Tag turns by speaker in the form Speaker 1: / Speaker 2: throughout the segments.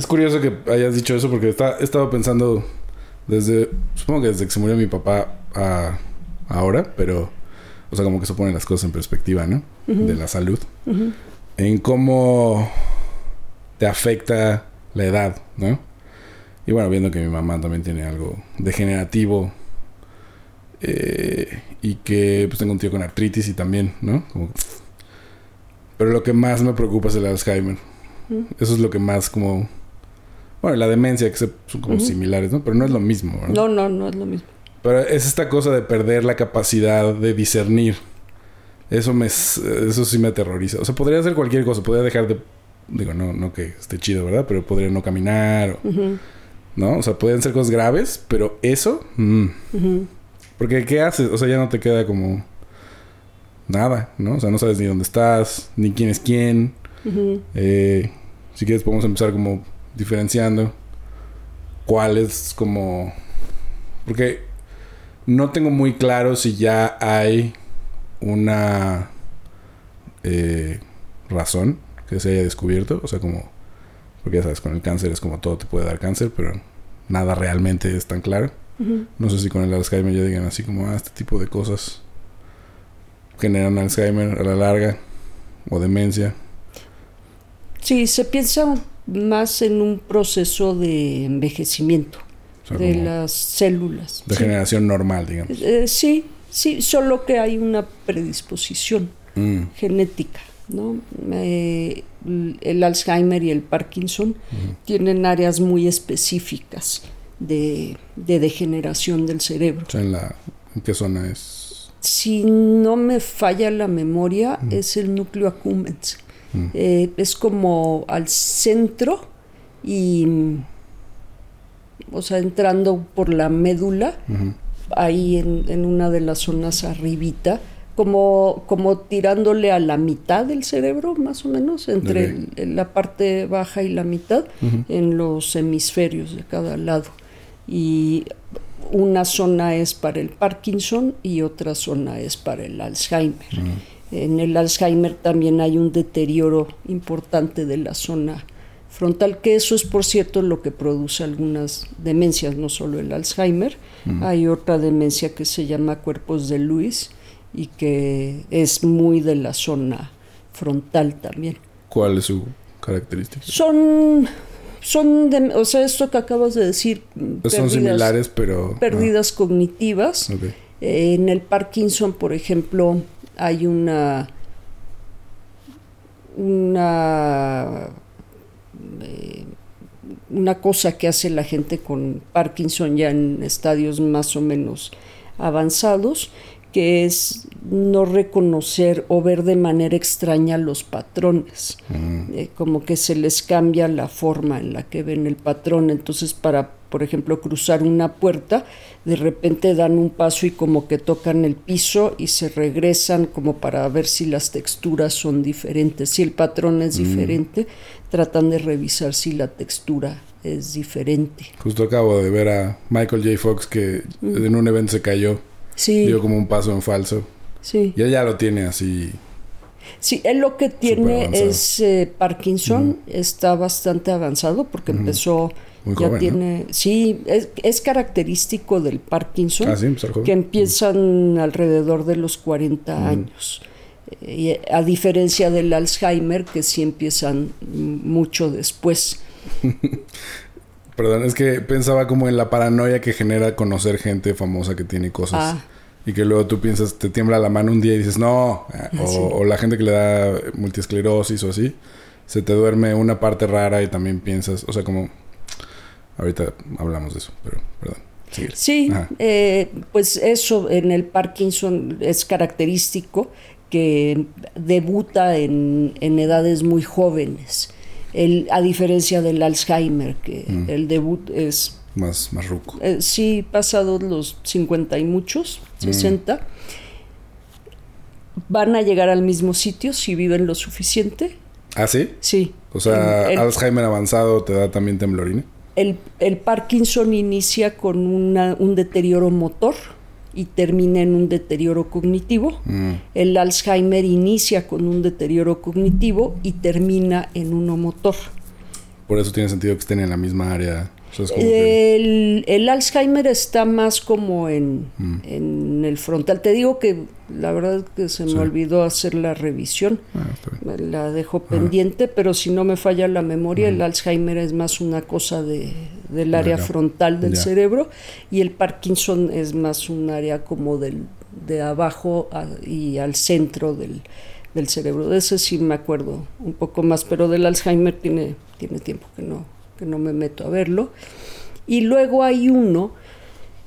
Speaker 1: Es curioso que hayas dicho eso porque está, he estado pensando desde, supongo que desde que se murió mi papá a ahora, pero, o sea, como que se ponen las cosas en perspectiva, ¿no? De la salud. En cómo te afecta la edad, ¿no? Y bueno, viendo que mi mamá también tiene algo degenerativo eh, y que pues tengo un tío con artritis y también, ¿no? Pero lo que más me preocupa es el Alzheimer. Eso es lo que más como... Bueno, la demencia, que son como similares, ¿no? Pero no es lo mismo, ¿verdad?
Speaker 2: No, no, no es lo mismo.
Speaker 1: Pero es esta cosa de perder la capacidad de discernir. Eso me eso sí me aterroriza. O sea, podría hacer cualquier cosa, podría dejar de digo, no no que esté chido, ¿verdad? Pero podría no caminar ¿no? O sea, pueden ser cosas graves, pero eso mm. Porque ¿qué haces? O sea, ya no te queda como nada, ¿no? O sea, no sabes ni dónde estás, ni quién es quién. eh, si quieres podemos empezar como diferenciando cuál es como porque no tengo muy claro si ya hay una eh, razón que se haya descubierto. O sea, como... Porque ya sabes, con el cáncer es como todo te puede dar cáncer, pero nada realmente es tan claro. No sé si con el Alzheimer ya digan así como, ah, este tipo de cosas generan Alzheimer a la larga o demencia.
Speaker 2: Sí, se piensa más en un proceso de envejecimiento de las células.
Speaker 1: De generación normal, digamos.
Speaker 2: Eh, sí, sí, solo que hay una predisposición mm. genética. ¿no? el Alzheimer y el Parkinson tienen áreas muy específicas de, degeneración del cerebro.
Speaker 1: ¿en, la, qué zona es?
Speaker 2: Si no me falla la memoria, es el núcleo accumbens. Eh, es como al centro y o sea, entrando por la médula, ahí en, una de las zonas arribita, como, como tirándole a la mitad del cerebro, más o menos, entre la parte baja y la mitad, en los hemisferios de cada lado. Y una zona es para el Parkinson y otra zona es para el Alzheimer. En el Alzheimer también hay un deterioro importante de la zona frontal, que eso es por cierto lo que produce algunas demencias, no solo el Alzheimer, hay otra demencia que se llama cuerpos de Lewis y que es muy de la zona frontal también.
Speaker 1: ¿Cuál es su característica?
Speaker 2: Son son o sea, esto que acabas de decir,
Speaker 1: son similares, pero
Speaker 2: pérdidas cognitivas. en el Parkinson, por ejemplo, hay una una eh, una cosa que hace la gente con Parkinson ya en estadios más o menos avanzados, que es no reconocer o ver de manera extraña los patrones, mm. eh, como que se les cambia la forma en la que ven el patrón. Entonces, para, por ejemplo, cruzar una puerta, de repente dan un paso y como que tocan el piso y se regresan como para ver si las texturas son diferentes. Si el patrón es mm. diferente, tratan de revisar si la textura es diferente.
Speaker 1: Justo acabo de ver a Michael J. Fox que en un evento se cayó. Sí. Dio como un paso en falso. Sí. Y ella lo tiene así.
Speaker 2: Sí, él lo que tiene es eh, Parkinson, está bastante avanzado porque empezó Muy ya tiene, sí, es, característico del Parkinson ah, sí, que empiezan alrededor de los 40 años. Eh, a diferencia del Alzheimer, que sí empiezan mucho después.
Speaker 1: Perdón, es que pensaba como en la paranoia que genera conocer gente famosa que tiene cosas. Ah. Y que luego tú piensas, te tiembla la mano un día y dices, no. Ah, o, la gente que le da multiesclerosis o así, se te duerme una parte rara y también piensas, o sea, como... Ahorita hablamos de eso, pero perdón.
Speaker 2: Sí, eh, pues eso en el Parkinson es característico que debuta en, edades muy jóvenes, el, a diferencia del Alzheimer, que mm. el debut es...
Speaker 1: Más, más ruco.
Speaker 2: Eh, sí, pasados los 50 y muchos, 60, mm. van a llegar al mismo sitio si viven lo suficiente.
Speaker 1: ¿Ah, sí?
Speaker 2: Sí.
Speaker 1: O sea, Alzheimer avanzado te da también temblorina.
Speaker 2: El, el Parkinson inicia con una, un deterioro motor y termina en un deterioro cognitivo. Mm. El Alzheimer inicia con un deterioro cognitivo y termina en uno motor.
Speaker 1: por eso tiene sentido que estén en la misma área. O sea, es como que-
Speaker 2: El, Alzheimer está más como en,
Speaker 1: Mm.
Speaker 2: en el frontal. Te digo que la verdad es que se me
Speaker 1: Sí.
Speaker 2: olvidó hacer la revisión.
Speaker 1: Ah,
Speaker 2: La dejo pendiente, pero si no me falla la memoria, el Alzheimer es más una cosa de, del área frontal del
Speaker 1: Ya.
Speaker 2: cerebro y el Parkinson es más un área como del, de abajo a- y al centro del, del cerebro. De ese sí me acuerdo un poco más, pero del Alzheimer tiene, tiene tiempo que no, que no me meto a verlo. Y luego hay uno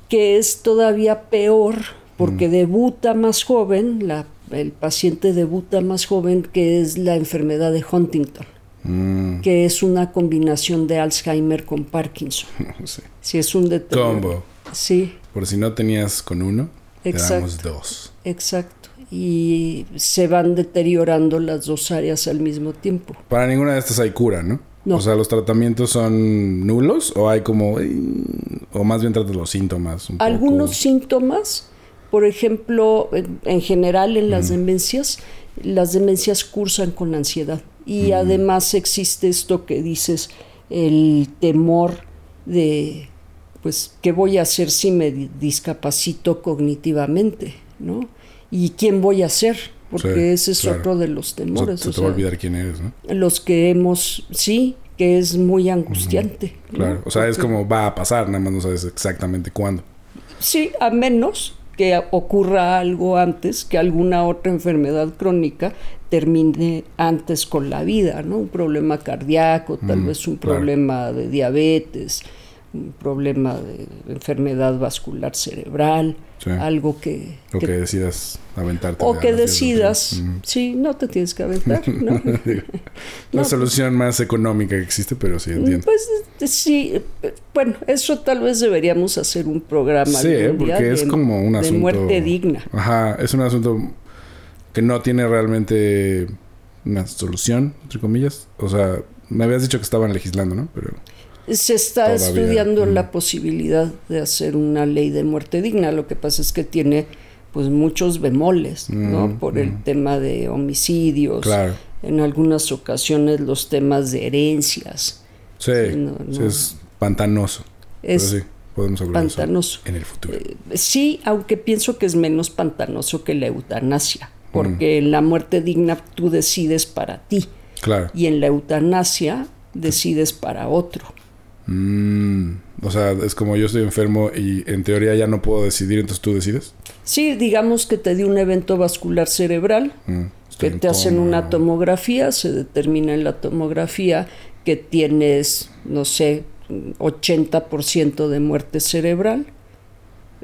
Speaker 2: que es todavía peor porque debuta más joven, la- el paciente debuta más joven, que es la enfermedad de Huntington,
Speaker 1: Mm,
Speaker 2: que es una combinación de Alzheimer con Parkinson.
Speaker 1: sí.
Speaker 2: Si es un.
Speaker 1: Combo.
Speaker 2: Sí,
Speaker 1: Por si no tenías con uno, te
Speaker 2: Exacto.
Speaker 1: dos.
Speaker 2: exacto. Y se van deteriorando las dos áreas al mismo tiempo.
Speaker 1: Para ninguna de estas hay cura, ¿no?
Speaker 2: No.
Speaker 1: O sea, ¿los tratamientos son nulos o hay como... eh, o más bien tratas los síntomas? un poco?
Speaker 2: Algunos síntomas, por ejemplo, en, en general en las demencias, las demencias cursan con ansiedad. Y además existe esto que dices, el temor de, pues, ¿qué voy a hacer si me di- discapacito cognitivamente? ¿No? ¿Y quién voy a ser? Porque
Speaker 1: Sí,
Speaker 2: ese es
Speaker 1: claro.
Speaker 2: otro de los
Speaker 1: sea,
Speaker 2: temores.
Speaker 1: se
Speaker 2: o
Speaker 1: te va a
Speaker 2: sea,
Speaker 1: olvidar quién eres, ¿no?
Speaker 2: los que hemos, sí, que es muy angustiante.
Speaker 1: Claro. O sea, es como va a pasar, nada más no sabes exactamente cuándo.
Speaker 2: Sí, a menos que ocurra algo antes, que alguna otra enfermedad crónica termine antes con la vida, ¿no? Un problema cardíaco, tal
Speaker 1: Mm,
Speaker 2: vez un
Speaker 1: claro.
Speaker 2: problema de diabetes, un problema de enfermedad vascular cerebral,
Speaker 1: Sí.
Speaker 2: algo que...
Speaker 1: O
Speaker 2: que-
Speaker 1: que decidas aventarte.
Speaker 2: o
Speaker 1: de
Speaker 2: que
Speaker 1: de
Speaker 2: decidas, sí, no te tienes que aventar,
Speaker 1: La
Speaker 2: No.
Speaker 1: solución más económica que existe, pero sí entiendo.
Speaker 2: Pues eh, sí, eh, bueno, eso tal vez deberíamos hacer un programa.
Speaker 1: Sí,
Speaker 2: algún día
Speaker 1: porque es
Speaker 2: de-
Speaker 1: como un
Speaker 2: de
Speaker 1: asunto...
Speaker 2: muerte digna.
Speaker 1: Ajá, es un asunto que no tiene realmente una solución, entre comillas. O sea, me habías dicho que estaban legislando, ¿no? Pero...
Speaker 2: Se está
Speaker 1: Todavía,
Speaker 2: estudiando
Speaker 1: mm.
Speaker 2: la posibilidad de hacer una ley de muerte digna. Lo que pasa es que tiene pues muchos bemoles, ¿no?
Speaker 1: Mm,
Speaker 2: Por el tema de homicidios,
Speaker 1: Claro.
Speaker 2: en algunas ocasiones los temas de herencias.
Speaker 1: Sí,
Speaker 2: no, no.
Speaker 1: es pantanoso.
Speaker 2: Es
Speaker 1: pero sí, podemos hablar eso
Speaker 2: pantanoso.
Speaker 1: en el futuro.
Speaker 2: Eh, Sí, aunque pienso que es menos pantanoso que la eutanasia,
Speaker 1: Mm.
Speaker 2: porque en la muerte digna tú decides para ti
Speaker 1: Claro.
Speaker 2: y en la eutanasia decides para otro.
Speaker 1: Mm, o sea, es como yo estoy enfermo y en teoría ya no puedo decidir, entonces tú decides.
Speaker 2: Sí, digamos que te dio un evento vascular cerebral,
Speaker 1: Mm,
Speaker 2: que te hacen una tomografía, se determina en la tomografía que tienes, no sé, 80% de muerte cerebral.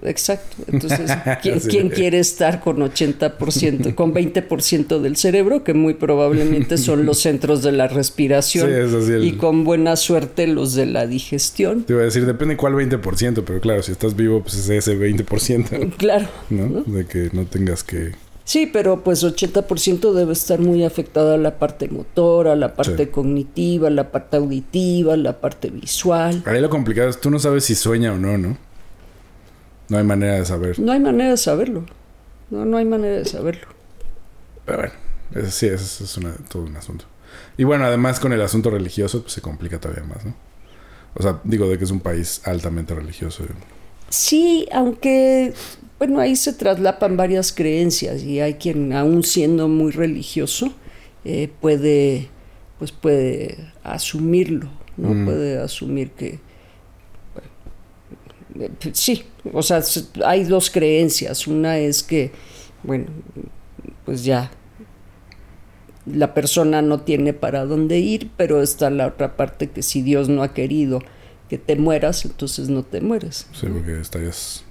Speaker 2: Exacto. Entonces, ¿quién,
Speaker 1: Sí.
Speaker 2: quién quiere estar con 80%, con 20% del cerebro, que muy probablemente son los centros de la respiración
Speaker 1: Sí, es así el-
Speaker 2: y con buena suerte los de la digestión?
Speaker 1: Te iba a decir, depende cuál 20%, pero claro, si estás vivo, pues es ese 20%,
Speaker 2: Claro.
Speaker 1: ¿no? De que no tengas que...
Speaker 2: Sí, pero pues 80% debe estar muy afectada la parte motora, la parte
Speaker 1: Sí.
Speaker 2: cognitiva, la parte auditiva, la parte visual.
Speaker 1: Ahí lo complicado es, tú no sabes si sueña o no, ¿no? No hay manera de saber.
Speaker 2: No hay manera de saberlo. No, no hay manera de saberlo.
Speaker 1: Pero bueno, eso sí, eso es una- todo un asunto. Y bueno, además con el asunto religioso, pues se complica todavía más, ¿no? O sea, digo de que es un país altamente religioso.
Speaker 2: Sí, aunque, bueno, ahí se traslapan varias creencias y hay quien, aún siendo muy religioso, eh, puede, pues puede asumirlo, ¿no?
Speaker 1: Mm.
Speaker 2: Puede asumir que, sí, o sea, hay dos creencias. Una es que, bueno, pues ya la persona no tiene para dónde ir, pero está la otra parte que si Dios no ha querido que te mueras, entonces no te mueres.
Speaker 1: Sí, porque estarías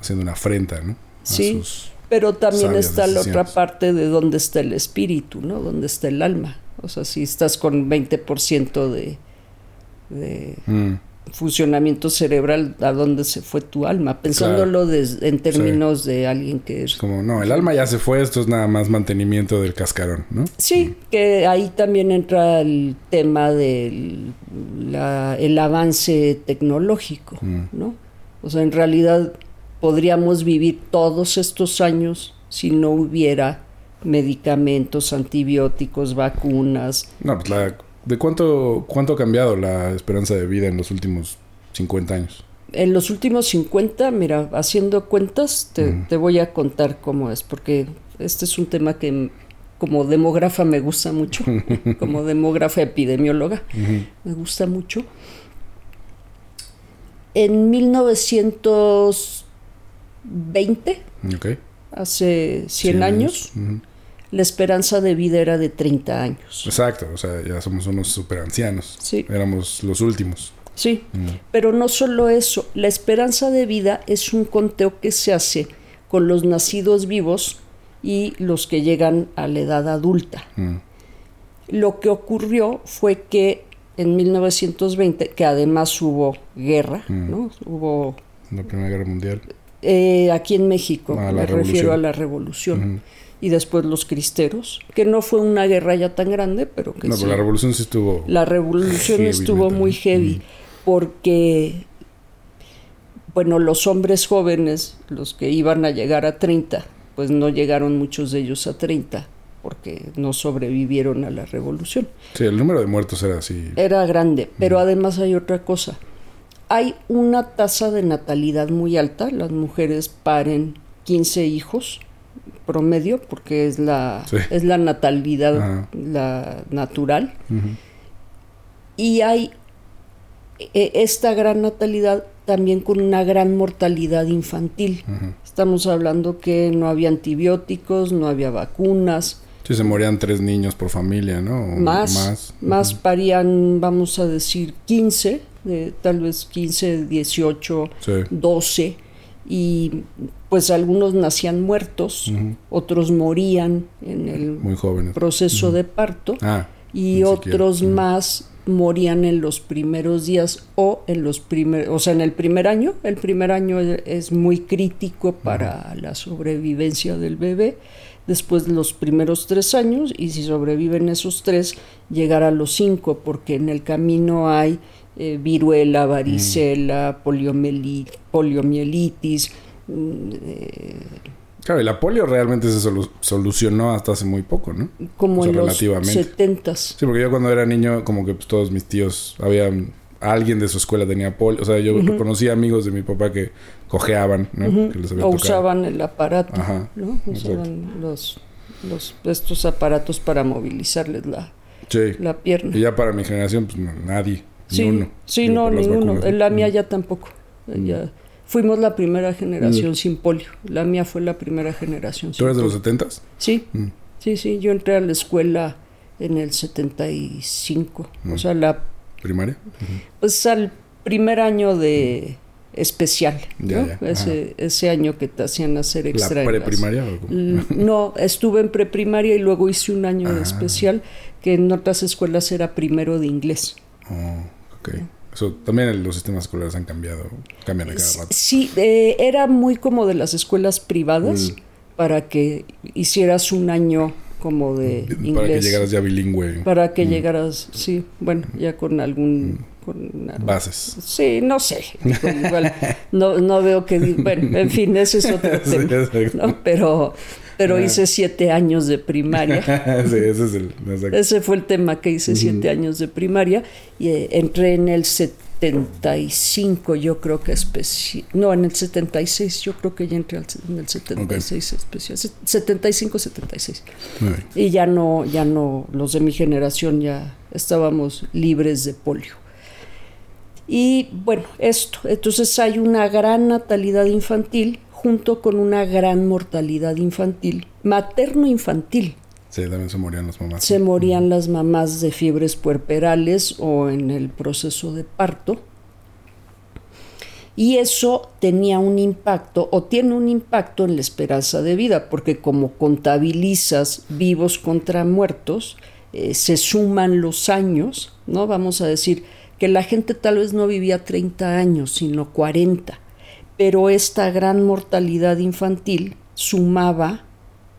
Speaker 1: haciendo una afrenta, ¿no? A
Speaker 2: Sí. Pero también está la otra parte de dónde está el espíritu, ¿no? Dónde está el alma. O sea, si estás con 20% de, de
Speaker 1: Mm,
Speaker 2: funcionamiento cerebral, ¿a dónde se fue tu alma? Pensándolo des- en términos de alguien que es...
Speaker 1: como, no, el alma ya se fue, esto es nada más mantenimiento del cascarón, ¿no?
Speaker 2: Sí, que ahí también entra el tema del la- el avance tecnológico,
Speaker 1: Mm.
Speaker 2: ¿no? O sea, en realidad podríamos vivir todos estos años si no hubiera medicamentos, antibióticos, vacunas.
Speaker 1: No, pues la ¿De cuánto, cuánto ha cambiado la esperanza de vida en los últimos 50 años?
Speaker 2: En los últimos 50, mira, haciendo cuentas, te, te voy a contar cómo es, porque este es un tema que como demógrafa me gusta mucho, como demógrafa epidemióloga, me gusta mucho. En 1920, hace 100, años, la esperanza de vida era de 30 años.
Speaker 1: Exacto, o sea, ya somos unos super ancianos.
Speaker 2: Sí.
Speaker 1: Éramos los últimos.
Speaker 2: Sí, pero no solo eso, la esperanza de vida es un conteo que se hace con los nacidos vivos y los que llegan a la edad adulta. Lo que ocurrió fue que en 1920, que además hubo guerra, ¿no? Hubo...
Speaker 1: La Primera Guerra Mundial.
Speaker 2: Eh, aquí en México, ah, me refiero a la revolución. Y después los cristeros, que no fue una guerra ya tan grande, pero que
Speaker 1: no,
Speaker 2: sí.
Speaker 1: la revolución sí estuvo.
Speaker 2: La revolución estuvo muy heavy, porque, bueno, los hombres jóvenes, los que iban a llegar a 30, pues no llegaron muchos de ellos a 30 porque no sobrevivieron a la revolución.
Speaker 1: Sí, el número de muertos era así.
Speaker 2: Era grande, pero además hay otra cosa. Hay una tasa de natalidad muy alta, las mujeres paren 15 hijos promedio porque es la es la natalidad la natural. Y hay e, esta gran natalidad también con una gran mortalidad infantil. Estamos hablando que no había antibióticos, no había vacunas.
Speaker 1: Sí, se morían tres niños por familia, ¿no?
Speaker 2: más, más, parían, vamos a decir, 15, de, tal vez 15, 18, 12. Y pues algunos nacían muertos, otros morían en el
Speaker 1: Muy
Speaker 2: proceso de parto. Ah, y otros más morían en los primeros días o en los primeros, o sea, en el primer año. El primer año es muy crítico para la sobrevivencia del bebé. Después de los primeros tres años, y si sobreviven esos tres, llegar a los cinco, porque en el camino hay eh, viruela, varicela, poliomielitis. Mm,
Speaker 1: eh, Claro, y la polio realmente se solucionó hasta hace muy poco, ¿no?
Speaker 2: Como en los setentas.
Speaker 1: Sí, porque yo cuando era niño, como que pues, todos mis tíos, habían... Alguien de su escuela tenía polio. O sea, yo conocía amigos de mi papá que cojeaban, ¿no?
Speaker 2: o usaban el aparato, ¿no? Usaban los, los, estos aparatos para movilizarles la, la pierna.
Speaker 1: Y ya para mi generación, pues nadie.
Speaker 2: Sí,
Speaker 1: uno.
Speaker 2: Sí, no, ninguno. La mía ya tampoco. Ya Fuimos la primera generación mm. sin polio. La mía fue la primera generación
Speaker 1: sin ¿Tú eres de los 70
Speaker 2: Sí, mm. sí, sí. Yo entré a la escuela en el 75. O mm. sea, la...
Speaker 1: ¿Primaria?
Speaker 2: Pues al primer año de especial, ¿no? ese, ese, año que te hacían hacer extra.
Speaker 1: ¿La preprimaria?
Speaker 2: no, estuve en preprimaria y luego hice un año de ah. especial que en otras escuelas era primero de inglés.
Speaker 1: Oh, ok también los sistemas escolares han cambiado, cambian a cada rato.
Speaker 2: Sí, eh, era muy como de las escuelas privadas mm. para que hicieras un año como de inglés.
Speaker 1: Para que llegaras ya bilingüe.
Speaker 2: Para que mm. llegaras, sí, bueno, ya con algún... Mm. Con
Speaker 1: Bases.
Speaker 2: Sí, no sé. Igual, no, no veo que... Bueno, en fin, ese es otro tema. Pero pero ah. hice siete años de primaria.
Speaker 1: sí, ese es el.
Speaker 2: Ese fue el tema que hice siete años de primaria y eh, entré en el 75, yo creo que especial. No, en el 76, yo creo que ya entré en el 76 especial. 75, 76. Y ya no, ya no, los de mi generación ya estábamos libres de polio. Y bueno, esto. Entonces hay una gran natalidad infantil junto con una gran mortalidad infantil, materno-infantil.
Speaker 1: Sí, también se morían las mamás.
Speaker 2: Se morían las mamás de fiebres puerperales o en el proceso de parto. Y eso tenía un impacto o tiene un impacto en la esperanza de vida, porque como contabilizas vivos contra muertos, eh, se suman los años, ¿no? Vamos a decir que la gente tal vez no vivía 30 años, sino 40 pero esta gran mortalidad infantil sumaba,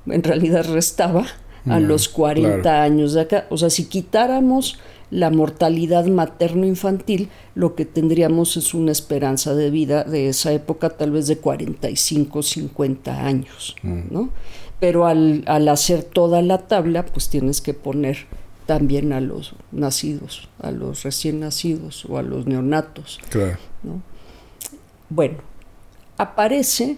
Speaker 2: en realidad restaba, a mm, los 40 años de acá. O sea, si quitáramos la mortalidad materno-infantil, lo que tendríamos es una esperanza de vida de esa época tal vez de 45, 50 años, mm. ¿no? Pero al, al hacer toda la tabla, pues tienes que poner también a los nacidos, a los recién nacidos o a los neonatos.
Speaker 1: Claro.
Speaker 2: ¿no? Bueno, aparece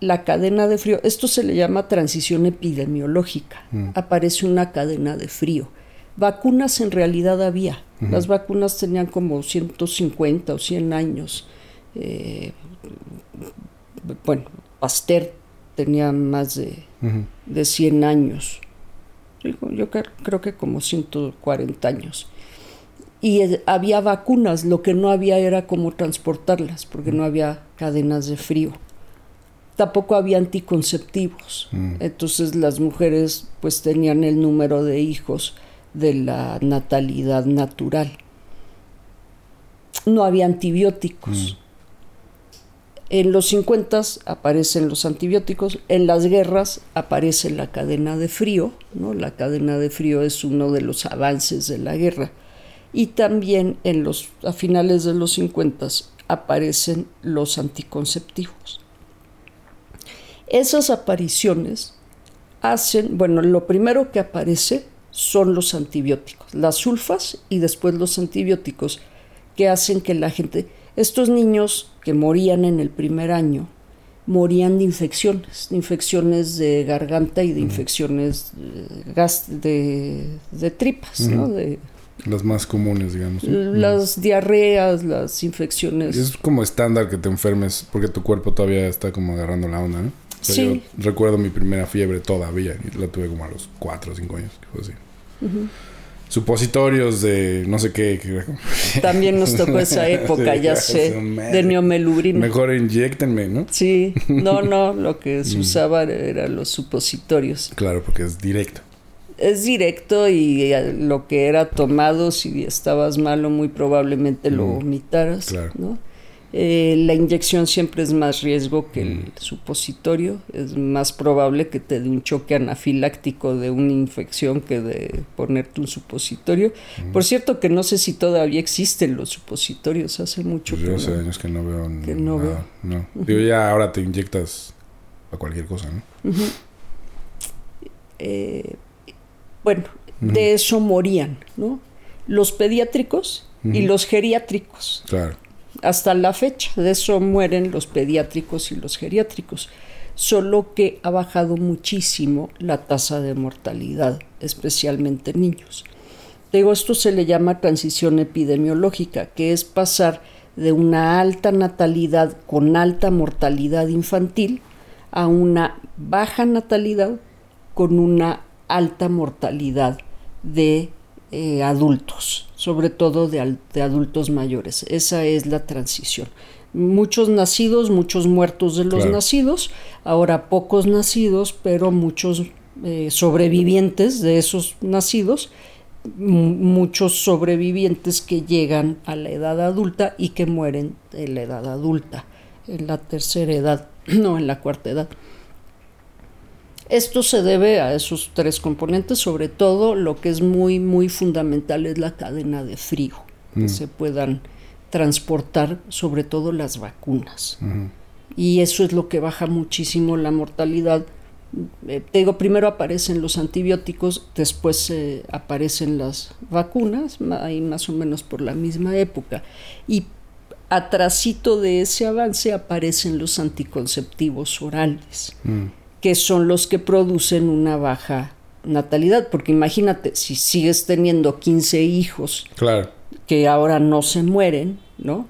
Speaker 2: la cadena de frío. Esto se le llama transición epidemiológica.
Speaker 1: Mm.
Speaker 2: Aparece una cadena de frío. Vacunas en realidad había. Las vacunas tenían como 150 o 100 años. Eh, bueno, Pasteur tenía más de,
Speaker 1: Ujú.
Speaker 2: de 100 años. Yo cre- creo que como 140 años. Y había vacunas, lo que no había era cómo transportarlas, porque no había cadenas de frío. Tampoco había anticonceptivos.
Speaker 1: Mm.
Speaker 2: Entonces las mujeres pues tenían el número de hijos de la natalidad natural. No había antibióticos. En los 50 aparecen los antibióticos, en las guerras aparece la cadena de frío, ¿no? La cadena de frío es uno de los avances de la guerra. Y también en los a finales de los 50 aparecen los anticonceptivos. Esas apariciones hacen, bueno, lo primero que aparece son los antibióticos, las sulfas y después los antibióticos que hacen que la gente, estos niños que morían en el primer año, morían de infecciones, de infecciones de garganta y de infecciones de, de, de tripas, ¿no? De
Speaker 1: Las más comunes, digamos.
Speaker 2: las diarreas, las infecciones.
Speaker 1: Es como estándar que te enfermes porque tu cuerpo todavía está como agarrando la onda, ¿no? O sea,
Speaker 2: Sí.
Speaker 1: Yo recuerdo mi primera fiebre todavía y la tuve como a los 4 o 5 años. que fue así. Supositorios de no sé qué. que
Speaker 2: También nos tocó esa época,
Speaker 1: Sí,
Speaker 2: ya sé, de neomelubrina.
Speaker 1: Mejor inyectenme, ¿no?
Speaker 2: Sí, no, no, lo que
Speaker 1: Mm.
Speaker 2: se usaba eran los supositorios.
Speaker 1: Claro, porque es directo.
Speaker 2: Es directo y eh, lo que era tomado, si estabas malo, muy probablemente lo vomitaras.
Speaker 1: claro.
Speaker 2: ¿no? Eh, la inyección siempre es más riesgo que el supositorio. Es más probable que te dé un choque anafiláctico de una infección que de ponerte un supositorio.
Speaker 1: Mm.
Speaker 2: Por cierto, que no sé si todavía existen los supositorios. Hace mucho
Speaker 1: Pues
Speaker 2: que
Speaker 1: yo
Speaker 2: no.
Speaker 1: hace años que no veo
Speaker 2: Que no
Speaker 1: nada. No. Digo, ya ahora te inyectas a cualquier cosa, ¿no?
Speaker 2: eh, bueno, de eso morían, ¿no? Los pediátricos y los geriátricos.
Speaker 1: Claro.
Speaker 2: Hasta la fecha, de eso mueren los pediátricos y los geriátricos. Solo que ha bajado muchísimo la tasa de mortalidad, especialmente en niños. Digo, esto se le llama transición epidemiológica, que es pasar de una alta natalidad con alta mortalidad infantil a una baja natalidad con una alta mortalidad de eh, adultos, sobre todo de, adultos mayores. Esa es la transición. Muchos nacidos, muchos muertos de los
Speaker 1: Claro.
Speaker 2: nacidos, ahora pocos nacidos, pero muchos eh, sobrevivientes de esos nacidos, muchos sobrevivientes que llegan a la edad adulta y que mueren en la edad adulta, en la tercera edad, no en la cuarta edad. Esto se debe a esos tres componentes, sobre todo lo que es muy, muy fundamental es la cadena de frío, que se puedan transportar sobre todo las vacunas. Y eso es lo que baja muchísimo la mortalidad. Eh, te digo, primero aparecen los antibióticos, después eh, aparecen las vacunas, ahí más o menos por la misma época. Y atrasito de ese avance aparecen los anticonceptivos orales
Speaker 1: Mm.
Speaker 2: Que son los que producen una baja natalidad, porque imagínate, si sigues teniendo 15 hijos
Speaker 1: Claro.
Speaker 2: que ahora no se mueren, ¿no?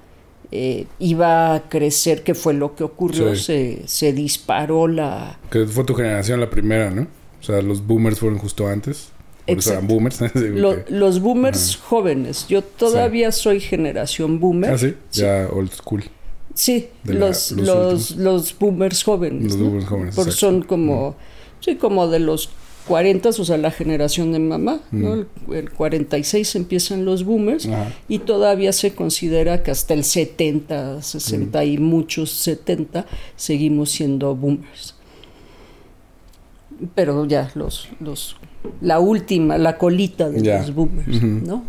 Speaker 2: Eh, iba a crecer, que fue lo que ocurrió,
Speaker 1: Sí.
Speaker 2: se, se disparó la...
Speaker 1: Que fue tu generación la primera, ¿no? O sea, los boomers fueron justo antes. Por eso eran boomers. Sí,
Speaker 2: lo- los boomers jóvenes, yo todavía soy generación boomer.
Speaker 1: Ah, sí. Ya old school.
Speaker 2: Sí,
Speaker 1: la-
Speaker 2: los,
Speaker 1: los
Speaker 2: los, boomers jóvenes.
Speaker 1: Los
Speaker 2: ¿no?
Speaker 1: boomers jóvenes, exacto.
Speaker 2: son como, sí, como de los 40, o sea, la generación de mamá, ¿no? El, el 46 empiezan los boomers
Speaker 1: Ajá.
Speaker 2: y todavía se considera que hasta el 70, 60 y muchos 70 seguimos siendo boomers. Pero ya los, los la última, la colita de
Speaker 1: Ya.
Speaker 2: los boomers. ¿no?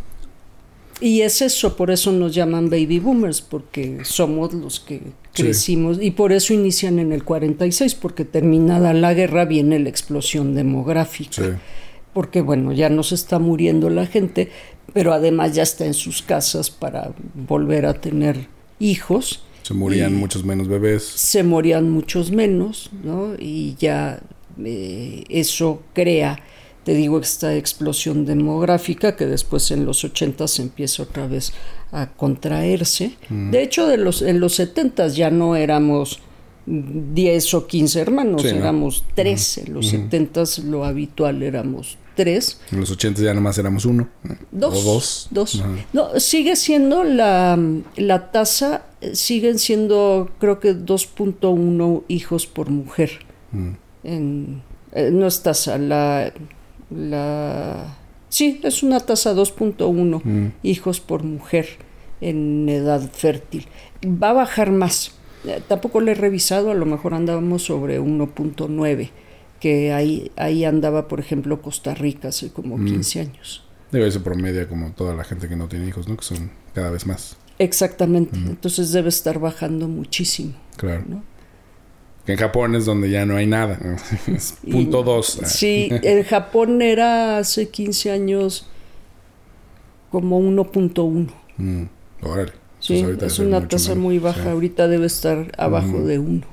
Speaker 2: Y es eso, por eso nos llaman baby boomers, porque somos los que
Speaker 1: Sí.
Speaker 2: crecimos y por eso inician en el 46, porque terminada la guerra viene la explosión demográfica
Speaker 1: Sí.
Speaker 2: porque bueno, ya no se está muriendo la gente, pero además ya está en sus casas para volver a tener hijos.
Speaker 1: Se morían muchos menos bebés.
Speaker 2: Se morían muchos menos, ¿no? Y ya eh, eso crea, te digo, esta explosión demográfica que después en los 80 se empieza otra vez a contraerse. De hecho, de los, en los 70 ya no éramos 10 o 15 hermanos, éramos 3. En los 70 lo habitual éramos 3.
Speaker 1: En los 80 ya nomás éramos uno. ¿no?
Speaker 2: Dos.
Speaker 1: O dos.
Speaker 2: No, sigue siendo la, la tasa, siguen siendo creo que 2.1 hijos por mujer.
Speaker 1: Mm.
Speaker 2: En, eh, no es tasa, la, la... Sí, es una tasa 2.1
Speaker 1: Mm.
Speaker 2: hijos por mujer en edad fértil. Va a bajar más. Eh, Tampoco lo he revisado, a lo mejor andábamos sobre 1.9, que ahí, ahí andaba, por ejemplo, Costa Rica hace como
Speaker 1: Mm.
Speaker 2: 15 años.
Speaker 1: Digo, eso promedia como toda la gente que no tiene hijos, ¿no? Que son cada vez más.
Speaker 2: Exactamente, entonces debe estar bajando muchísimo.
Speaker 1: Claro.
Speaker 2: ¿no?
Speaker 1: Que en Japón es donde ya no hay nada. es
Speaker 2: Y-
Speaker 1: punto dos.
Speaker 2: Sí, en Japón era hace 15 años como 1.1.
Speaker 1: Mm. Órale.
Speaker 2: Sí,
Speaker 1: Entonces
Speaker 2: es una tasa muy baja.
Speaker 1: Sí.
Speaker 2: Ahorita debe estar abajo de 1.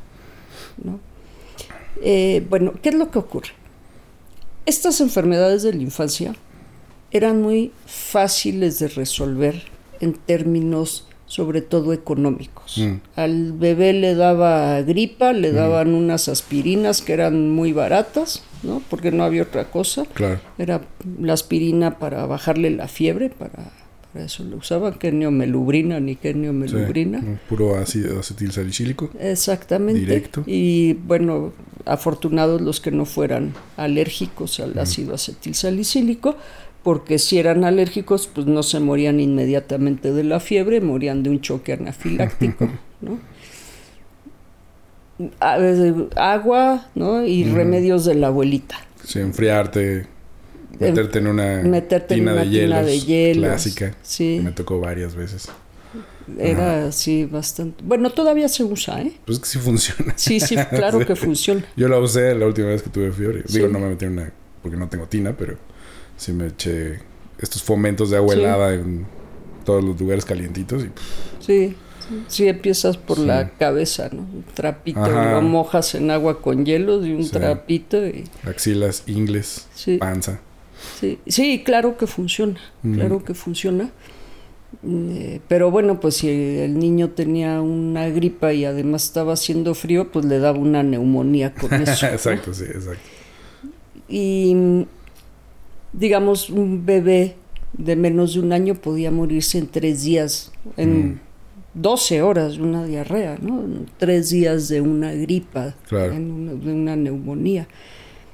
Speaker 2: ¿no? Eh, bueno, ¿qué es lo que ocurre? Estas enfermedades de la infancia eran muy fáciles de resolver en términos sobre todo económicos.
Speaker 1: Mm.
Speaker 2: Al bebé le daba gripa, le daban unas aspirinas que eran muy baratas, ¿no? Porque no había otra cosa.
Speaker 1: Claro.
Speaker 2: Era la aspirina para bajarle la fiebre, para, para eso lo usaban, que neomelubrina ni que neomelubrina.
Speaker 1: Mm, Puro ácido acetil salicílico.
Speaker 2: Exactamente.
Speaker 1: Directo.
Speaker 2: Y bueno, afortunados los que no fueran alérgicos al ácido acetilsalicílico, porque si eran alérgicos, pues no se morían inmediatamente de la fiebre, morían de un choque anafiláctico, ¿no? Agua, ¿no? Y remedios de la abuelita.
Speaker 1: Sí, enfriarte. Meterte en una
Speaker 2: meterte en
Speaker 1: tina,
Speaker 2: una
Speaker 1: de,
Speaker 2: tina
Speaker 1: hielos,
Speaker 2: de hielos.
Speaker 1: Clásica.
Speaker 2: Sí.
Speaker 1: Me tocó varias veces.
Speaker 2: Era así bastante. Bueno, todavía se usa, ¿eh?
Speaker 1: Pues es que sí funciona.
Speaker 2: Sí, sí, claro que funciona.
Speaker 1: Yo la usé la última vez que tuve fiebre. Digo, no me metí en una. Porque no tengo tina, pero sí me eché estos fomentos de agua
Speaker 2: Sí.
Speaker 1: helada en todos los lugares calientitos. Y,
Speaker 2: Sí, sí empiezas por
Speaker 1: Sí.
Speaker 2: la cabeza, ¿no? Un trapito,
Speaker 1: Ajá.
Speaker 2: lo mojas en agua con hielo y un trapito y
Speaker 1: axilas, ingles,
Speaker 2: sí,
Speaker 1: panza.
Speaker 2: sí, sí, claro que funciona, claro que funciona. Eh, pero bueno, pues si el niño tenía una gripa y además estaba haciendo frío, pues le daba una neumonía con eso. ¿no?
Speaker 1: exacto, sí, exacto.
Speaker 2: Y mm, digamos, un bebé de menos de un año podía morirse en tres días, en
Speaker 1: Mm.
Speaker 2: 12 horas de una diarrea, ¿no? En tres días de una gripa,
Speaker 1: Claro.
Speaker 2: en una- de una neumonía.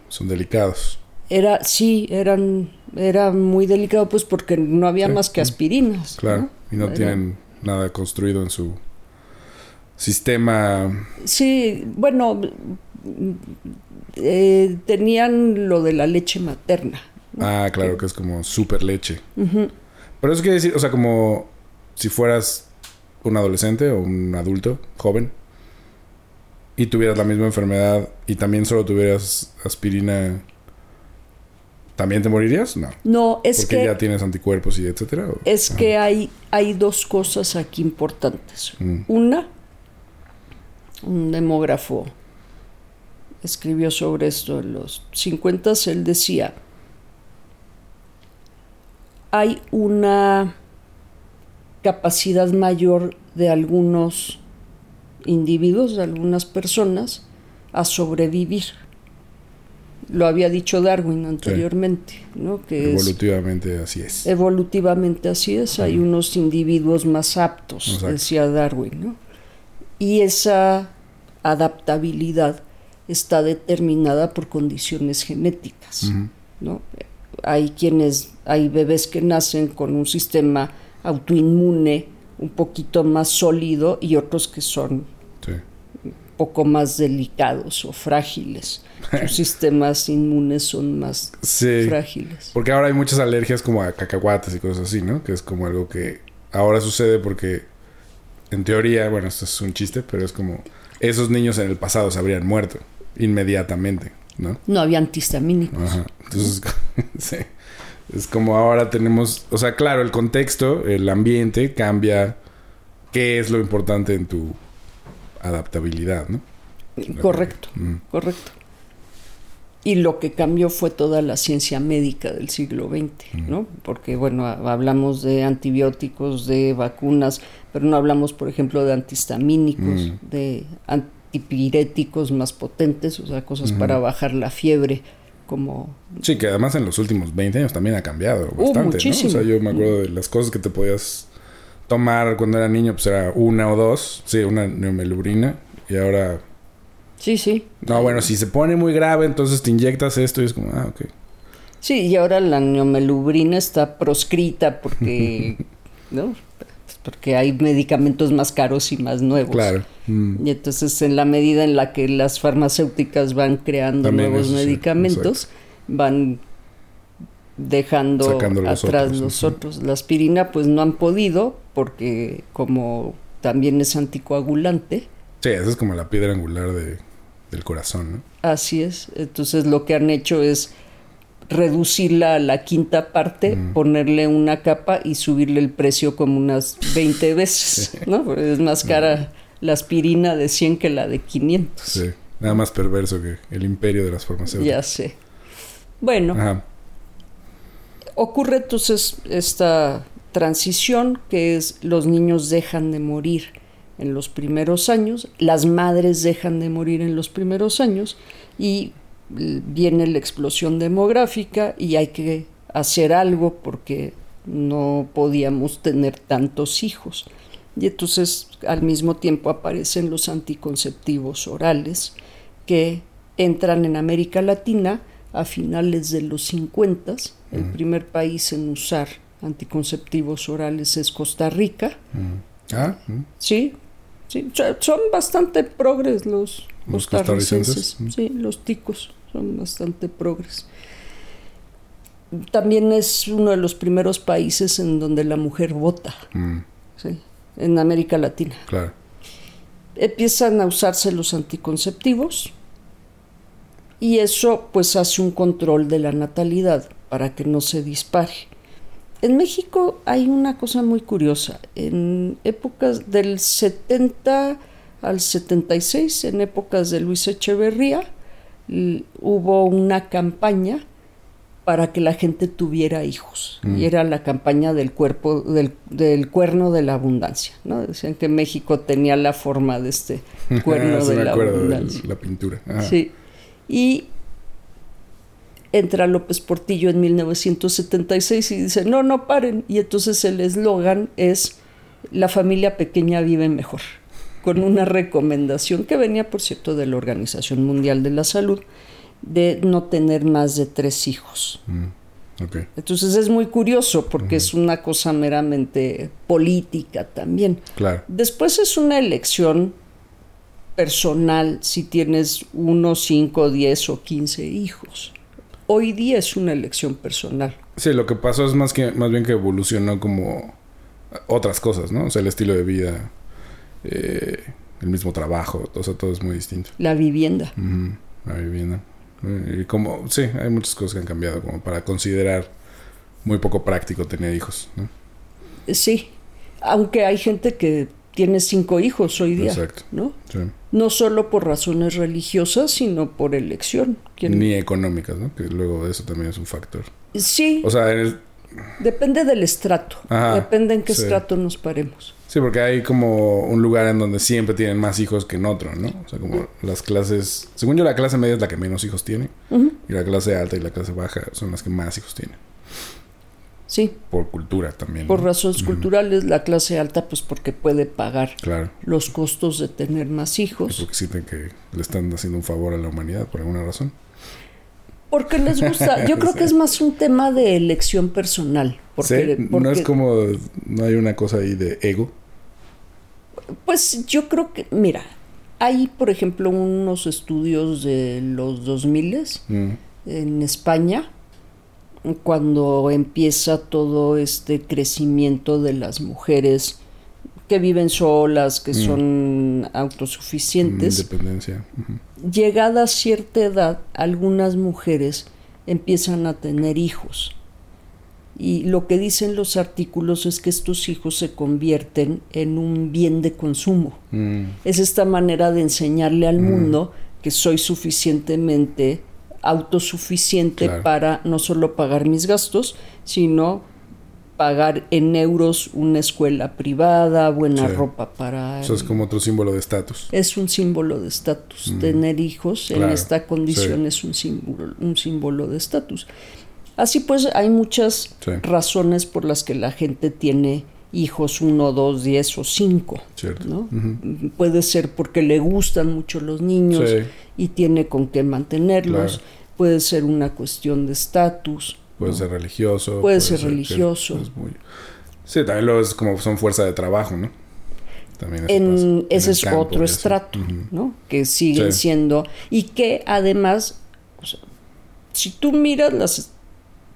Speaker 1: Son delicados.
Speaker 2: Era, sí, eran, era muy delicado pues porque no había
Speaker 1: Sí,
Speaker 2: más que aspirinas.
Speaker 1: Claro. Y no
Speaker 2: Era-
Speaker 1: tienen nada construido en su sistema.
Speaker 2: Sí, bueno, eh, tenían lo de la leche materna.
Speaker 1: Ah, claro, que es como super leche. Pero eso quiere decir, o sea, como si fueras un adolescente o un adulto joven y tuvieras la misma enfermedad y también solo tuvieras aspirina, ¿también te morirías? No.
Speaker 2: No, es
Speaker 1: Porque
Speaker 2: que
Speaker 1: ya tienes anticuerpos y etcétera. ¿o?
Speaker 2: Es que hay, hay dos cosas aquí importantes.
Speaker 1: Mm.
Speaker 2: Una, un demógrafo escribió sobre esto en los 50, él decía, hay una capacidad mayor de algunos individuos, de algunas personas, a sobrevivir. Lo había dicho Darwin anteriormente, ¿no? Que es-
Speaker 1: Evolutivamente así es.
Speaker 2: Evolutivamente así es, hay unos individuos más aptos,
Speaker 1: Exacto.
Speaker 2: decía Darwin, ¿no? Y esa adaptabilidad está determinada por condiciones genéticas. ¿no? Hay quienes, hay bebés que nacen con un sistema autoinmune un poquito más sólido y otros que son
Speaker 1: Sí.
Speaker 2: poco más delicados o frágiles. Sus sistemas inmunes son más
Speaker 1: Sí.
Speaker 2: frágiles.
Speaker 1: Porque ahora hay muchas alergias como a cacahuates y cosas así, ¿no? Que es como algo que ahora sucede porque, en teoría, bueno, esto es un chiste, pero es como esos niños en el pasado se habrían muerto inmediatamente. ¿No?
Speaker 2: No había antihistamínicos.
Speaker 1: Ajá. Entonces, sí. Es como ahora tenemos, o sea, claro, el contexto, el ambiente cambia qué es lo importante en tu adaptabilidad, ¿no?
Speaker 2: Correcto,
Speaker 1: Mm.
Speaker 2: correcto. Y lo que cambió fue toda la ciencia médica del siglo XX, ¿no? Porque, bueno, ha- hablamos de antibióticos, de vacunas, pero no hablamos, por ejemplo, de antihistamínicos,
Speaker 1: Mm.
Speaker 2: de antipiréticos más potentes, o sea, cosas para bajar la fiebre, como
Speaker 1: Sí, que además en los últimos 20 años también ha cambiado bastante, ¿no?
Speaker 2: muchísimo.
Speaker 1: O sea, yo me acuerdo de las cosas que te podías tomar cuando era niño, pues era una o dos, sí, una neomelubrina, y ahora,
Speaker 2: Sí, sí.
Speaker 1: no, bueno, si se pone muy grave, entonces te inyectas esto y es como, ah, ok.
Speaker 2: Sí, y ahora la neomelubrina está proscrita porque, ¿no? Porque hay medicamentos más caros y más nuevos.
Speaker 1: Claro. Mm.
Speaker 2: Y entonces, en la medida en la que las farmacéuticas van creando
Speaker 1: También
Speaker 2: nuevos
Speaker 1: eso sí,
Speaker 2: medicamentos, van dejando
Speaker 1: Sacando los
Speaker 2: atrás
Speaker 1: otros,
Speaker 2: los otros. La aspirina, pues no han podido, porque como también es anticoagulante,
Speaker 1: Sí, esa es como la piedra angular de, del corazón, ¿no?
Speaker 2: Así es. Entonces lo que han hecho es reducirla a la quinta parte,
Speaker 1: Mm.
Speaker 2: ponerle una capa y subirle el precio como unas 20 veces, ¿no? Porque es más cara la aspirina de 100 que la de 500.
Speaker 1: Sí. Nada más perverso que el imperio de las farmacéuticas.
Speaker 2: Ya sé. Bueno,
Speaker 1: Ajá.
Speaker 2: ocurre entonces esta transición que es los niños dejan de morir en los primeros años, las madres dejan de morir en los primeros años y viene la explosión demográfica y hay que hacer algo porque no podíamos tener tantos hijos. Y entonces al mismo tiempo aparecen los anticonceptivos orales que entran en América Latina a finales de los 50. El primer país en usar anticonceptivos orales es Costa Rica.
Speaker 1: Mm. Ah, mm.
Speaker 2: Sí, sí, so- son bastante progres los,
Speaker 1: Los
Speaker 2: costarricenses.
Speaker 1: costarricenses.
Speaker 2: Sí, los ticos son bastante progres. También es uno de los primeros países en donde la mujer vota,
Speaker 1: Mm,
Speaker 2: sí, en América Latina.
Speaker 1: claro.
Speaker 2: Empiezan a usarse los anticonceptivos y eso pues hace un control de la natalidad para que no se dispare. En México hay una cosa muy curiosa. En épocas del 70 al 76, en épocas de Luis Echeverría, hubo una campaña para que la gente tuviera hijos.
Speaker 1: Mm.
Speaker 2: Y era la campaña del cuerpo, del, del cuerno de la abundancia. ¿no? Decían que México tenía la forma de este cuerno de la
Speaker 1: acuerdo de
Speaker 2: abundancia.
Speaker 1: la pintura.
Speaker 2: Sí. Y entra López Portillo en 1976 y dice, no, no paren. Y entonces el eslogan es, la familia pequeña vive mejor, con una recomendación que venía, por cierto, de la Organización Mundial de la Salud, de no tener más de tres hijos.
Speaker 1: Mm.
Speaker 2: Entonces es muy curioso porque es una cosa meramente política también.
Speaker 1: Claro.
Speaker 2: Después es una elección personal si tienes uno, cinco, diez o quince hijos. Hoy día es una elección personal.
Speaker 1: Sí, lo que pasó es más que más bien que evolucionó como otras cosas, ¿no? O sea, el estilo de vida, eh, el mismo trabajo, o sea, todo es muy distinto.
Speaker 2: La vivienda.
Speaker 1: La vivienda. Eh, Y como, sí, hay muchas cosas que han cambiado como para considerar muy poco práctico tener hijos, ¿no?
Speaker 2: Sí, aunque hay gente que tiene cinco hijos hoy día,
Speaker 1: Exacto.
Speaker 2: ¿no?
Speaker 1: Sí.
Speaker 2: No solo por razones religiosas, sino por elección. ¿Quién-
Speaker 1: Ni económicas, ¿no? Que luego eso también es un factor.
Speaker 2: Sí,
Speaker 1: O sea, el-
Speaker 2: depende del estrato.
Speaker 1: Ajá,
Speaker 2: depende en qué
Speaker 1: sí.
Speaker 2: estrato nos paremos.
Speaker 1: Sí, porque hay como un lugar en donde siempre tienen más hijos que en otro, ¿no? O sea, como las clases... Según yo, la clase media es la que menos hijos tiene. Y la clase alta y la clase baja son las que más hijos tienen.
Speaker 2: Sí,
Speaker 1: Por cultura también.
Speaker 2: por
Speaker 1: ¿no?
Speaker 2: razones culturales, la clase alta, pues porque puede pagar
Speaker 1: Claro.
Speaker 2: los costos de tener más
Speaker 1: Y
Speaker 2: hijos.
Speaker 1: porque sienten que le están haciendo un favor a la humanidad por alguna razón.
Speaker 2: Porque les gusta. Yo creo que es más un tema de elección personal. Porque,
Speaker 1: Sí, no
Speaker 2: porque-
Speaker 1: es como... No hay una cosa ahí de ego.
Speaker 2: Pues yo creo que, mira, hay, por ejemplo, unos estudios de los 2000
Speaker 1: Mm,
Speaker 2: en España, cuando empieza todo este crecimiento de las mujeres que viven solas, que
Speaker 1: Mm.
Speaker 2: son autosuficientes.
Speaker 1: Independencia.
Speaker 2: Llegada a cierta edad, algunas mujeres empiezan a tener hijos. Y lo que dicen los artículos es que estos hijos se convierten en un bien de consumo.
Speaker 1: Mm,
Speaker 2: Es esta manera de enseñarle al mundo que soy suficientemente autosuficiente
Speaker 1: Claro.
Speaker 2: para no solo pagar mis gastos, sino pagar en euros una escuela privada, buena
Speaker 1: Sí.
Speaker 2: ropa para...
Speaker 1: Eso es como otro símbolo de estatus.
Speaker 2: Es un símbolo de estatus. Tener hijos en
Speaker 1: Mm.
Speaker 2: Esta condición
Speaker 1: sí.
Speaker 2: es un símbolo, un símbolo de estatus. Así pues, hay muchas
Speaker 1: Sí.
Speaker 2: razones por las que la gente tiene hijos, uno, dos, diez o cinco.
Speaker 1: Cierto.
Speaker 2: ¿no? Puede ser porque le gustan mucho los niños
Speaker 1: Sí.
Speaker 2: y tiene con qué mantenerlos.
Speaker 1: Claro.
Speaker 2: Puede ser una cuestión de estatus.
Speaker 1: Puede ser religioso.
Speaker 2: Puede ser religioso.
Speaker 1: muy- Sí, también lo es como son fuerza de trabajo, ¿no? También eso
Speaker 2: En, ese es
Speaker 1: campo
Speaker 2: otro estrato. ¿no? Que siguen
Speaker 1: Sí.
Speaker 2: siendo. Y que además, o sea, si tú miras las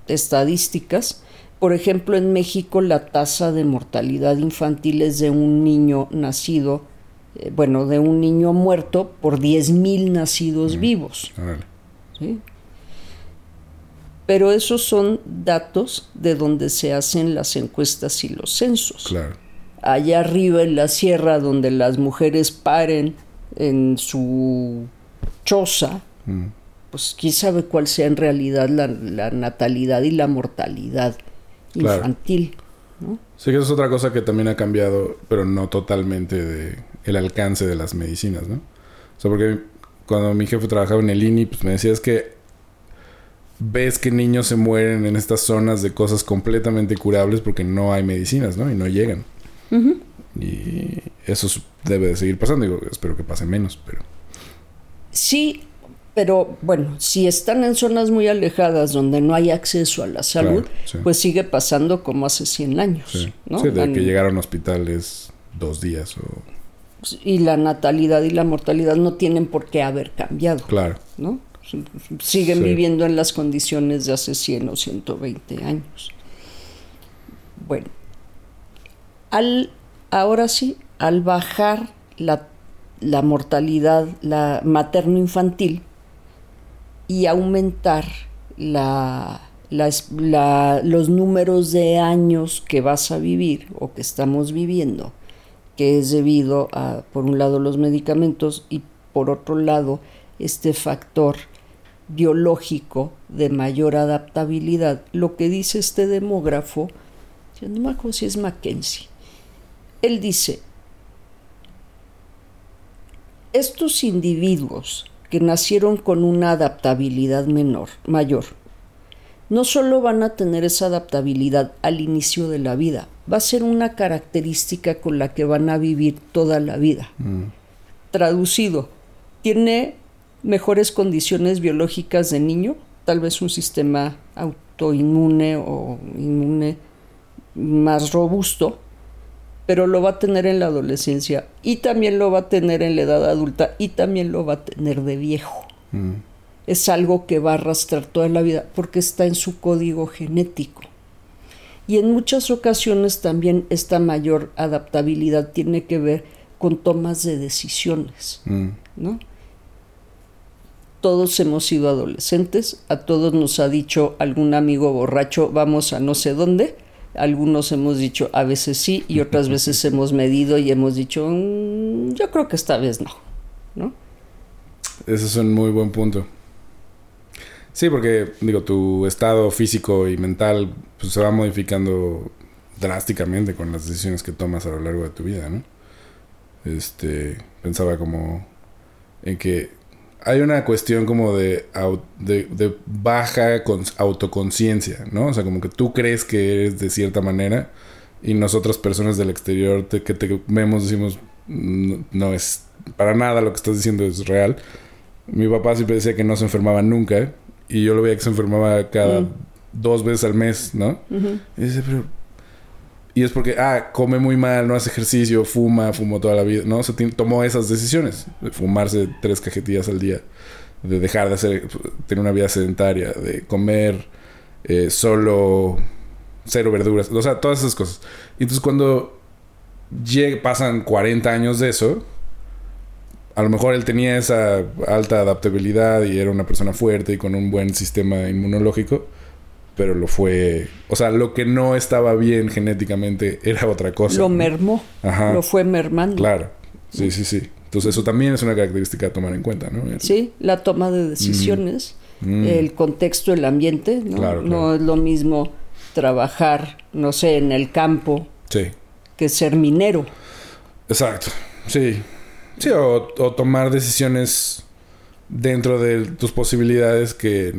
Speaker 2: estadísticas, por ejemplo, en México la tasa de mortalidad infantil es de un niño nacido, eh, bueno, de un niño muerto por 10.000 nacidos vivos. Pero esos son datos de donde se hacen las encuestas y los censos
Speaker 1: Claro.
Speaker 2: allá arriba en la sierra donde las mujeres paren en su choza,
Speaker 1: Mm.
Speaker 2: Pues quién sabe cuál sea en realidad la, la natalidad y la mortalidad
Speaker 1: Claro.
Speaker 2: infantil.
Speaker 1: Sí, que eso es otra cosa que también ha cambiado, pero no totalmente de el alcance de las medicinas, ¿no? O sea, porque cuando mi jefe trabajaba en el INI, pues me decía es que ves que niños se mueren en estas zonas de cosas completamente curables porque no hay medicinas, ¿no? Y no llegan. Y eso debe de seguir pasando. Digo, espero que pase menos, pero...
Speaker 2: Sí, pero bueno, si están en zonas muy alejadas donde no hay acceso a la salud,
Speaker 1: Claro, sí.
Speaker 2: pues sigue pasando como hace 100 años.
Speaker 1: Sí,
Speaker 2: ¿no?
Speaker 1: Sí, de que llegar a un hospital es dos días o...
Speaker 2: Y la natalidad y la mortalidad no tienen por qué haber cambiado.
Speaker 1: Claro.
Speaker 2: ¿no? Siguen
Speaker 1: Sí.
Speaker 2: viviendo en las condiciones de hace 100 o 120 años. Bueno, al, ahora sí, al bajar la, la mortalidad la materno-infantil y aumentar los números de años que vas a vivir o que estamos viviendo, que es debido a, por un lado, los medicamentos y por otro lado, este factor biológico de mayor adaptabilidad. Lo que dice este demógrafo, no me acuerdo si es Mackenzie, él dice, estos individuos que nacieron con una adaptabilidad menor, mayor, no solo van a tener esa adaptabilidad al inicio de la vida, va a ser una característica con la que van a vivir toda la vida. Traducido, tiene mejores condiciones biológicas de niño, tal vez un sistema autoinmune o inmune más robusto, pero lo va a tener en la adolescencia y también lo va a tener en la edad adulta y también lo va a tener de viejo.
Speaker 1: Mm.
Speaker 2: Es algo que va a arrastrar toda la vida porque está en su código genético. Y en muchas ocasiones también esta mayor adaptabilidad tiene que ver con tomas de decisiones,
Speaker 1: Mm.
Speaker 2: ¿no? Todos hemos sido adolescentes, a todos nos ha dicho algún amigo borracho, vamos a no sé dónde, algunos hemos dicho a veces sí y otras veces hemos medido y hemos dicho, "Mm, yo creo que esta vez no, ¿no?
Speaker 1: Ese es un muy buen punto. Sí, porque, digo, tu estado físico y mental pues, se va modificando drásticamente con las decisiones que tomas a lo largo de tu vida, ¿no? Este, pensaba como en que hay una cuestión como de, de, de baja autoconciencia, ¿no? O sea, como que tú crees que eres de cierta manera y nosotras personas del exterior te- que te vemos decimos, no, no es para nada lo que estás diciendo es real. Mi papá siempre decía que no se enfermaba nunca y yo lo veía que se enfermaba cada
Speaker 2: Mm.
Speaker 1: dos veces al mes, ¿no? Y dice, pero... Y es porque, ah, come muy mal, no hace ejercicio, fuma, fumó toda la vida, ¿no? O tomó esas decisiones. De fumarse tres cajetillas al día. De dejar de hacer, tener una vida sedentaria. De comer eh, solo cero verduras. O sea, todas esas cosas. Y entonces cuando pasan 40 años de eso, a lo mejor él tenía esa alta adaptabilidad y era una persona fuerte y con un buen sistema inmunológico, pero lo fue, o sea, lo que no estaba bien genéticamente era otra cosa.
Speaker 2: Lo mermó,
Speaker 1: Ajá.
Speaker 2: lo fue mermando.
Speaker 1: Claro, sí, sí, sí. Entonces eso también es una característica a tomar en cuenta, ¿no? El-
Speaker 2: Sí, la toma de decisiones,
Speaker 1: Mm.
Speaker 2: el contexto, el ambiente, ¿no?
Speaker 1: Claro,
Speaker 2: No
Speaker 1: claro.
Speaker 2: es lo mismo trabajar, no sé, en el campo
Speaker 1: Sí,
Speaker 2: que ser minero.
Speaker 1: exacto. Sí. Sí, o, o tomar decisiones dentro de tus posibilidades que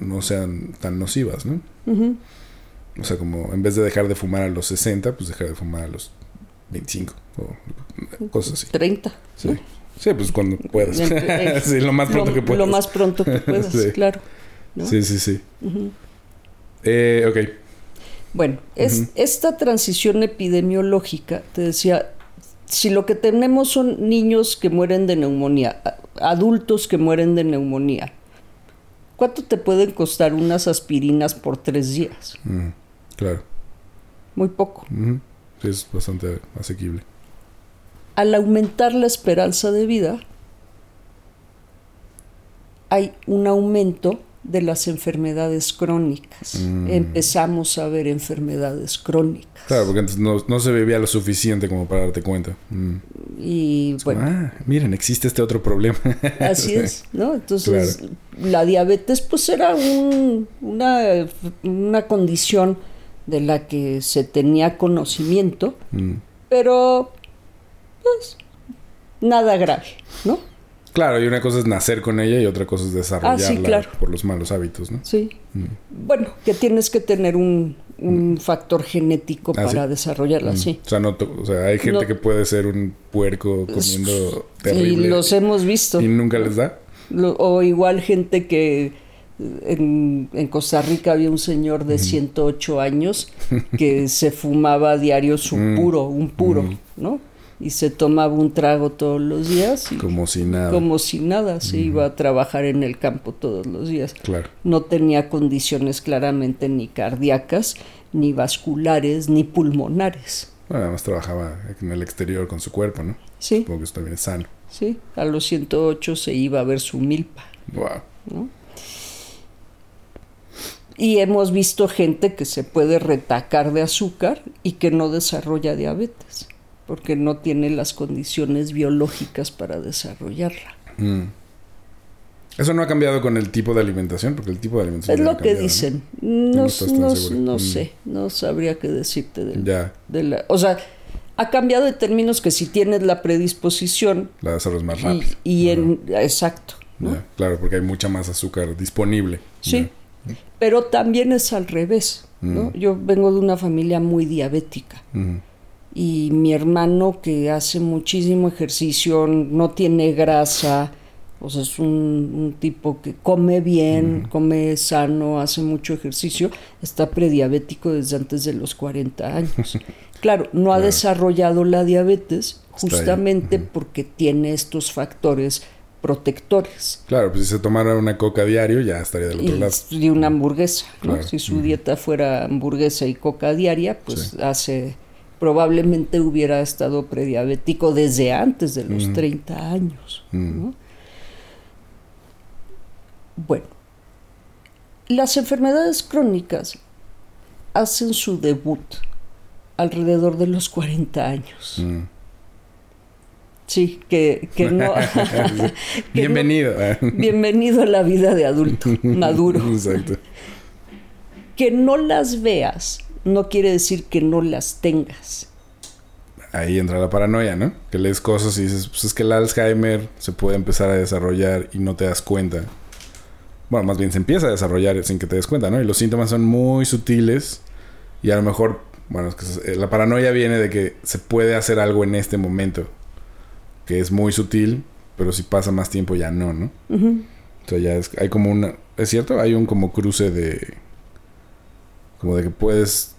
Speaker 1: no sean tan nocivas, ¿no? O sea, como en vez de dejar de fumar a los 60, pues dejar de fumar a los 25 o cosas así.
Speaker 2: 30.
Speaker 1: Sí, sí pues cuando puedas.
Speaker 2: En- en-
Speaker 1: sí, lo más pronto
Speaker 2: lo,
Speaker 1: que puedas.
Speaker 2: Lo más pronto que puedas,
Speaker 1: Sí.
Speaker 2: claro. ¿no?
Speaker 1: Sí, sí, sí. Eh, ok.
Speaker 2: Bueno, es, esta transición epidemiológica, te decía, si lo que tenemos son niños que mueren de neumonía, adultos que mueren de neumonía, ¿cuánto te pueden costar unas aspirinas por tres días?
Speaker 1: Mm, claro.
Speaker 2: Muy poco.
Speaker 1: Sí, es bastante asequible.
Speaker 2: Al aumentar la esperanza de vida, hay un aumento de las enfermedades crónicas.
Speaker 1: Mm.
Speaker 2: Empezamos a ver enfermedades crónicas.
Speaker 1: Claro, porque antes no, no se bebía lo suficiente como para darte cuenta. Mm.
Speaker 2: Y
Speaker 1: Es como,
Speaker 2: bueno,
Speaker 1: ah, miren, existe este otro problema.
Speaker 2: Así
Speaker 1: Sí.
Speaker 2: es, ¿no? Entonces, la diabetes pues era un- una, una condición de la que se tenía conocimiento,
Speaker 1: Mm.
Speaker 2: pero pues nada grave, ¿no?
Speaker 1: Claro, y una cosa es nacer con ella y otra cosa es desarrollarla
Speaker 2: Ah, sí, claro.
Speaker 1: por los malos hábitos, ¿no?
Speaker 2: Sí.
Speaker 1: Mm.
Speaker 2: Bueno, que tienes que tener un, un factor genético
Speaker 1: Ah,
Speaker 2: para
Speaker 1: ¿sí?
Speaker 2: desarrollarla,
Speaker 1: Mm.
Speaker 2: sí.
Speaker 1: O sea, no o sea, hay gente
Speaker 2: No.
Speaker 1: que puede ser un puerco comiendo
Speaker 2: Y
Speaker 1: terrible
Speaker 2: los hemos visto.
Speaker 1: y nunca les da.
Speaker 2: Lo- o igual gente que en, en Costa Rica había un señor de 108 años que se fumaba a diario su
Speaker 1: Mm.
Speaker 2: puro, un puro,
Speaker 1: Mm.
Speaker 2: ¿no? Y se tomaba un trago todos los días y
Speaker 1: Como si nada.
Speaker 2: como si nada, se iba a trabajar en el campo todos los días.
Speaker 1: Claro.
Speaker 2: No tenía condiciones claramente ni cardíacas, ni vasculares, ni pulmonares.
Speaker 1: Bueno, además trabajaba en el exterior con su cuerpo, ¿no?
Speaker 2: Sí,
Speaker 1: Supongo que eso también es sano.
Speaker 2: sí, a los 108 se iba a ver su milpa.
Speaker 1: Wow.
Speaker 2: ¿no? Y hemos visto gente que se puede retacar de azúcar y que no desarrolla diabetes, porque no tiene las condiciones biológicas para desarrollarla.
Speaker 1: Mm. Eso no ha cambiado con el tipo de alimentación, porque el tipo de alimentación.
Speaker 2: Es lo que dicen.
Speaker 1: No Mm.
Speaker 2: sé, no sabría qué decirte de,
Speaker 1: Ya,
Speaker 2: de la... O sea, ha cambiado en términos que si tienes la predisposición
Speaker 1: la desarrollas más rápido.
Speaker 2: y en... Exacto.
Speaker 1: Claro, porque hay mucha más azúcar disponible.
Speaker 2: Sí, pero también es al revés. ¿no?
Speaker 1: Mm.
Speaker 2: Yo vengo de una familia muy diabética.
Speaker 1: Ya.
Speaker 2: Y mi hermano que hace muchísimo ejercicio, no tiene grasa, o sea, es un, un tipo que come bien, come sano, hace mucho ejercicio, está prediabético desde antes de los 40 años. Claro, no ha
Speaker 1: Claro.
Speaker 2: desarrollado la diabetes justamente porque tiene estos factores protectores.
Speaker 1: Claro, pues si se tomara una coca diario, ya estaría del otro
Speaker 2: Y,
Speaker 1: lado.
Speaker 2: y una hamburguesa, ¿no?
Speaker 1: Claro.
Speaker 2: Si su dieta fuera hamburguesa y coca diaria, pues
Speaker 1: Sí.
Speaker 2: hace probablemente hubiera estado prediabético desde antes de los
Speaker 1: Ujú.
Speaker 2: 30 años.
Speaker 1: Mm.
Speaker 2: ¿no? Bueno, las enfermedades crónicas hacen su debut alrededor de los 40 años.
Speaker 1: Mm.
Speaker 2: Sí, que, que no... que no-
Speaker 1: Bienvenido.
Speaker 2: bienvenido a la vida de adulto, maduro.
Speaker 1: Exacto.
Speaker 2: Que no las veas no quiere decir que no las tengas.
Speaker 1: Ahí entra la paranoia, ¿no? Que lees cosas y dices, pues es que el Alzheimer se puede empezar a desarrollar y no te das cuenta. Bueno, más bien se empieza a desarrollar sin que te des cuenta, ¿no? Y los síntomas son muy sutiles y a lo mejor, bueno, es que se- la paranoia viene de que se puede hacer algo en este momento, que es muy sutil, pero si pasa más tiempo ya no, ¿no? O sea, ya es, hay como una, ¿es cierto? Hay un como cruce de, como de que puedes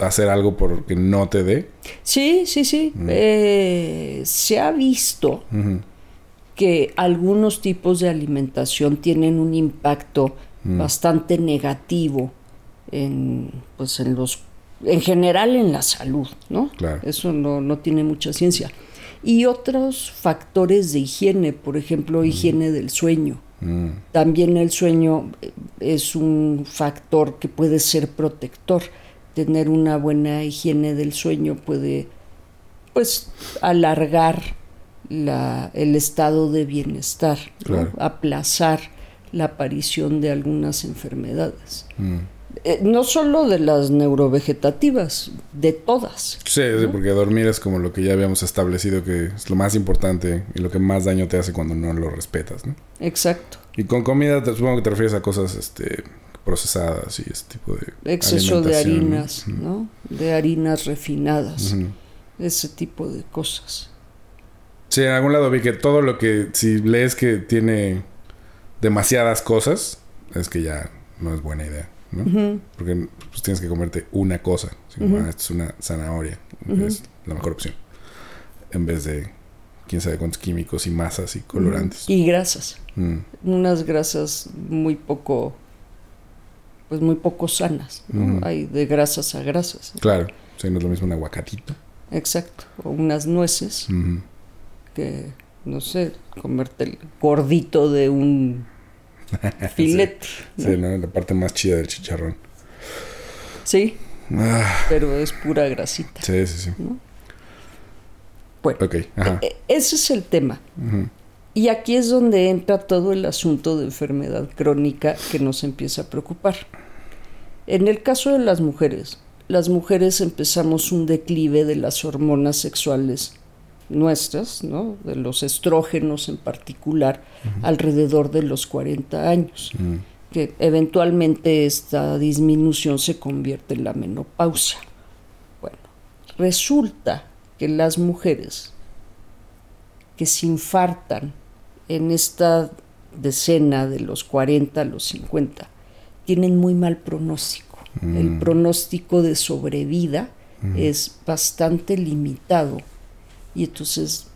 Speaker 1: hacer algo porque no te dé.
Speaker 2: Sí, sí, sí.
Speaker 1: Mm.
Speaker 2: Eh, se ha visto que algunos tipos de alimentación tienen un impacto
Speaker 1: Mm.
Speaker 2: bastante negativo en, pues en los, en general en la salud, ¿no?
Speaker 1: Claro.
Speaker 2: Eso no, no tiene mucha ciencia. Y otros factores de higiene, por ejemplo, higiene del sueño.
Speaker 1: Mm.
Speaker 2: También el sueño eh, es un factor que puede ser protector. Tener una buena higiene del sueño puede, pues, alargar la- el estado de bienestar, ¿no?
Speaker 1: Claro.
Speaker 2: aplazar la aparición de algunas enfermedades.
Speaker 1: Mm.
Speaker 2: Eh, no solo de las neurovegetativas, de todas.
Speaker 1: Sí, sí, porque dormir es como lo que ya habíamos establecido que es lo más importante y lo que más daño te hace cuando no lo respetas, ¿no?
Speaker 2: Exacto.
Speaker 1: Y con comida te, supongo que te refieres a cosas este, procesadas y ese tipo de
Speaker 2: Exceso de harinas, ¿no? De harinas refinadas, ese tipo de cosas.
Speaker 1: Sí, en algún lado vi que todo lo que, si lees que tiene demasiadas cosas, es que ya no es buena idea, ¿no? Porque pues, tienes que comerte una cosa. Como,
Speaker 2: Ujú.
Speaker 1: "Ah, esto es una zanahoria. Es la mejor opción. En vez de quién sabe cuántos químicos y masas y colorantes.
Speaker 2: Y grasas.
Speaker 1: Mm.
Speaker 2: unas grasas muy poco pues muy poco sanas ¿no? Hay de grasas a grasas
Speaker 1: Claro, sí, no es lo mismo un aguacatito.
Speaker 2: exacto o unas nueces que no sé comerte el gordito de un filete
Speaker 1: Sí, ¿no? La parte más chida del chicharrón.
Speaker 2: sí
Speaker 1: Ah,
Speaker 2: pero es pura grasita
Speaker 1: sí, sí, sí.
Speaker 2: bueno
Speaker 1: Ok, ajá.
Speaker 2: e- ese es el tema y aquí es donde entra todo el asunto de enfermedad crónica que nos empieza a preocupar. En el caso de las mujeres, las mujeres empezamos un declive de las hormonas sexuales nuestras, ¿no? de los estrógenos en particular, alrededor de los 40 años,
Speaker 1: Mm.
Speaker 2: que eventualmente esta disminución se convierte en la menopausia. Bueno, resulta que las mujeres que se infartan en esta decena de los 40 a los 50 tienen muy mal pronóstico. El pronóstico de sobrevida es bastante limitado y entonces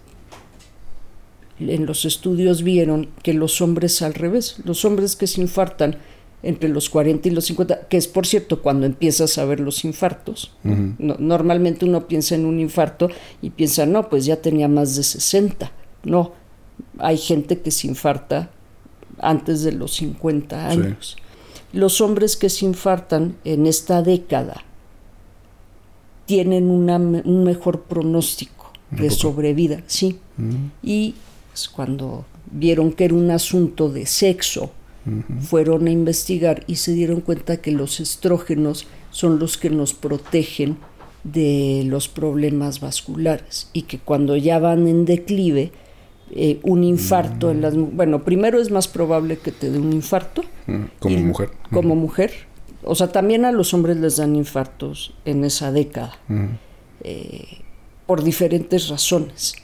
Speaker 2: en los estudios vieron que los hombres al revés, los hombres que se infartan entre los 40 y los 50, que es por cierto cuando empiezas a ver los infartos. No- normalmente uno piensa en un infarto y piensa, no, pues ya tenía más de 60. No, hay gente que se infarta antes de los 50
Speaker 1: Sí.
Speaker 2: Los hombres que se infartan en esta década tienen una un mejor pronóstico
Speaker 1: ¿A
Speaker 2: de sobrevida, sí.
Speaker 1: Mm.
Speaker 2: Y pues, cuando vieron que era un asunto de sexo, fueron a investigar y se dieron cuenta que los estrógenos son los que nos protegen de los problemas vasculares y que cuando ya van en declive, eh, un infarto en las... Bueno, primero es más probable que te dé un infarto.
Speaker 1: Mm. Como
Speaker 2: y-
Speaker 1: mujer.
Speaker 2: Como mujer. O sea, también a los hombres les dan infartos en esa década
Speaker 1: Ujú.
Speaker 2: por diferentes razones.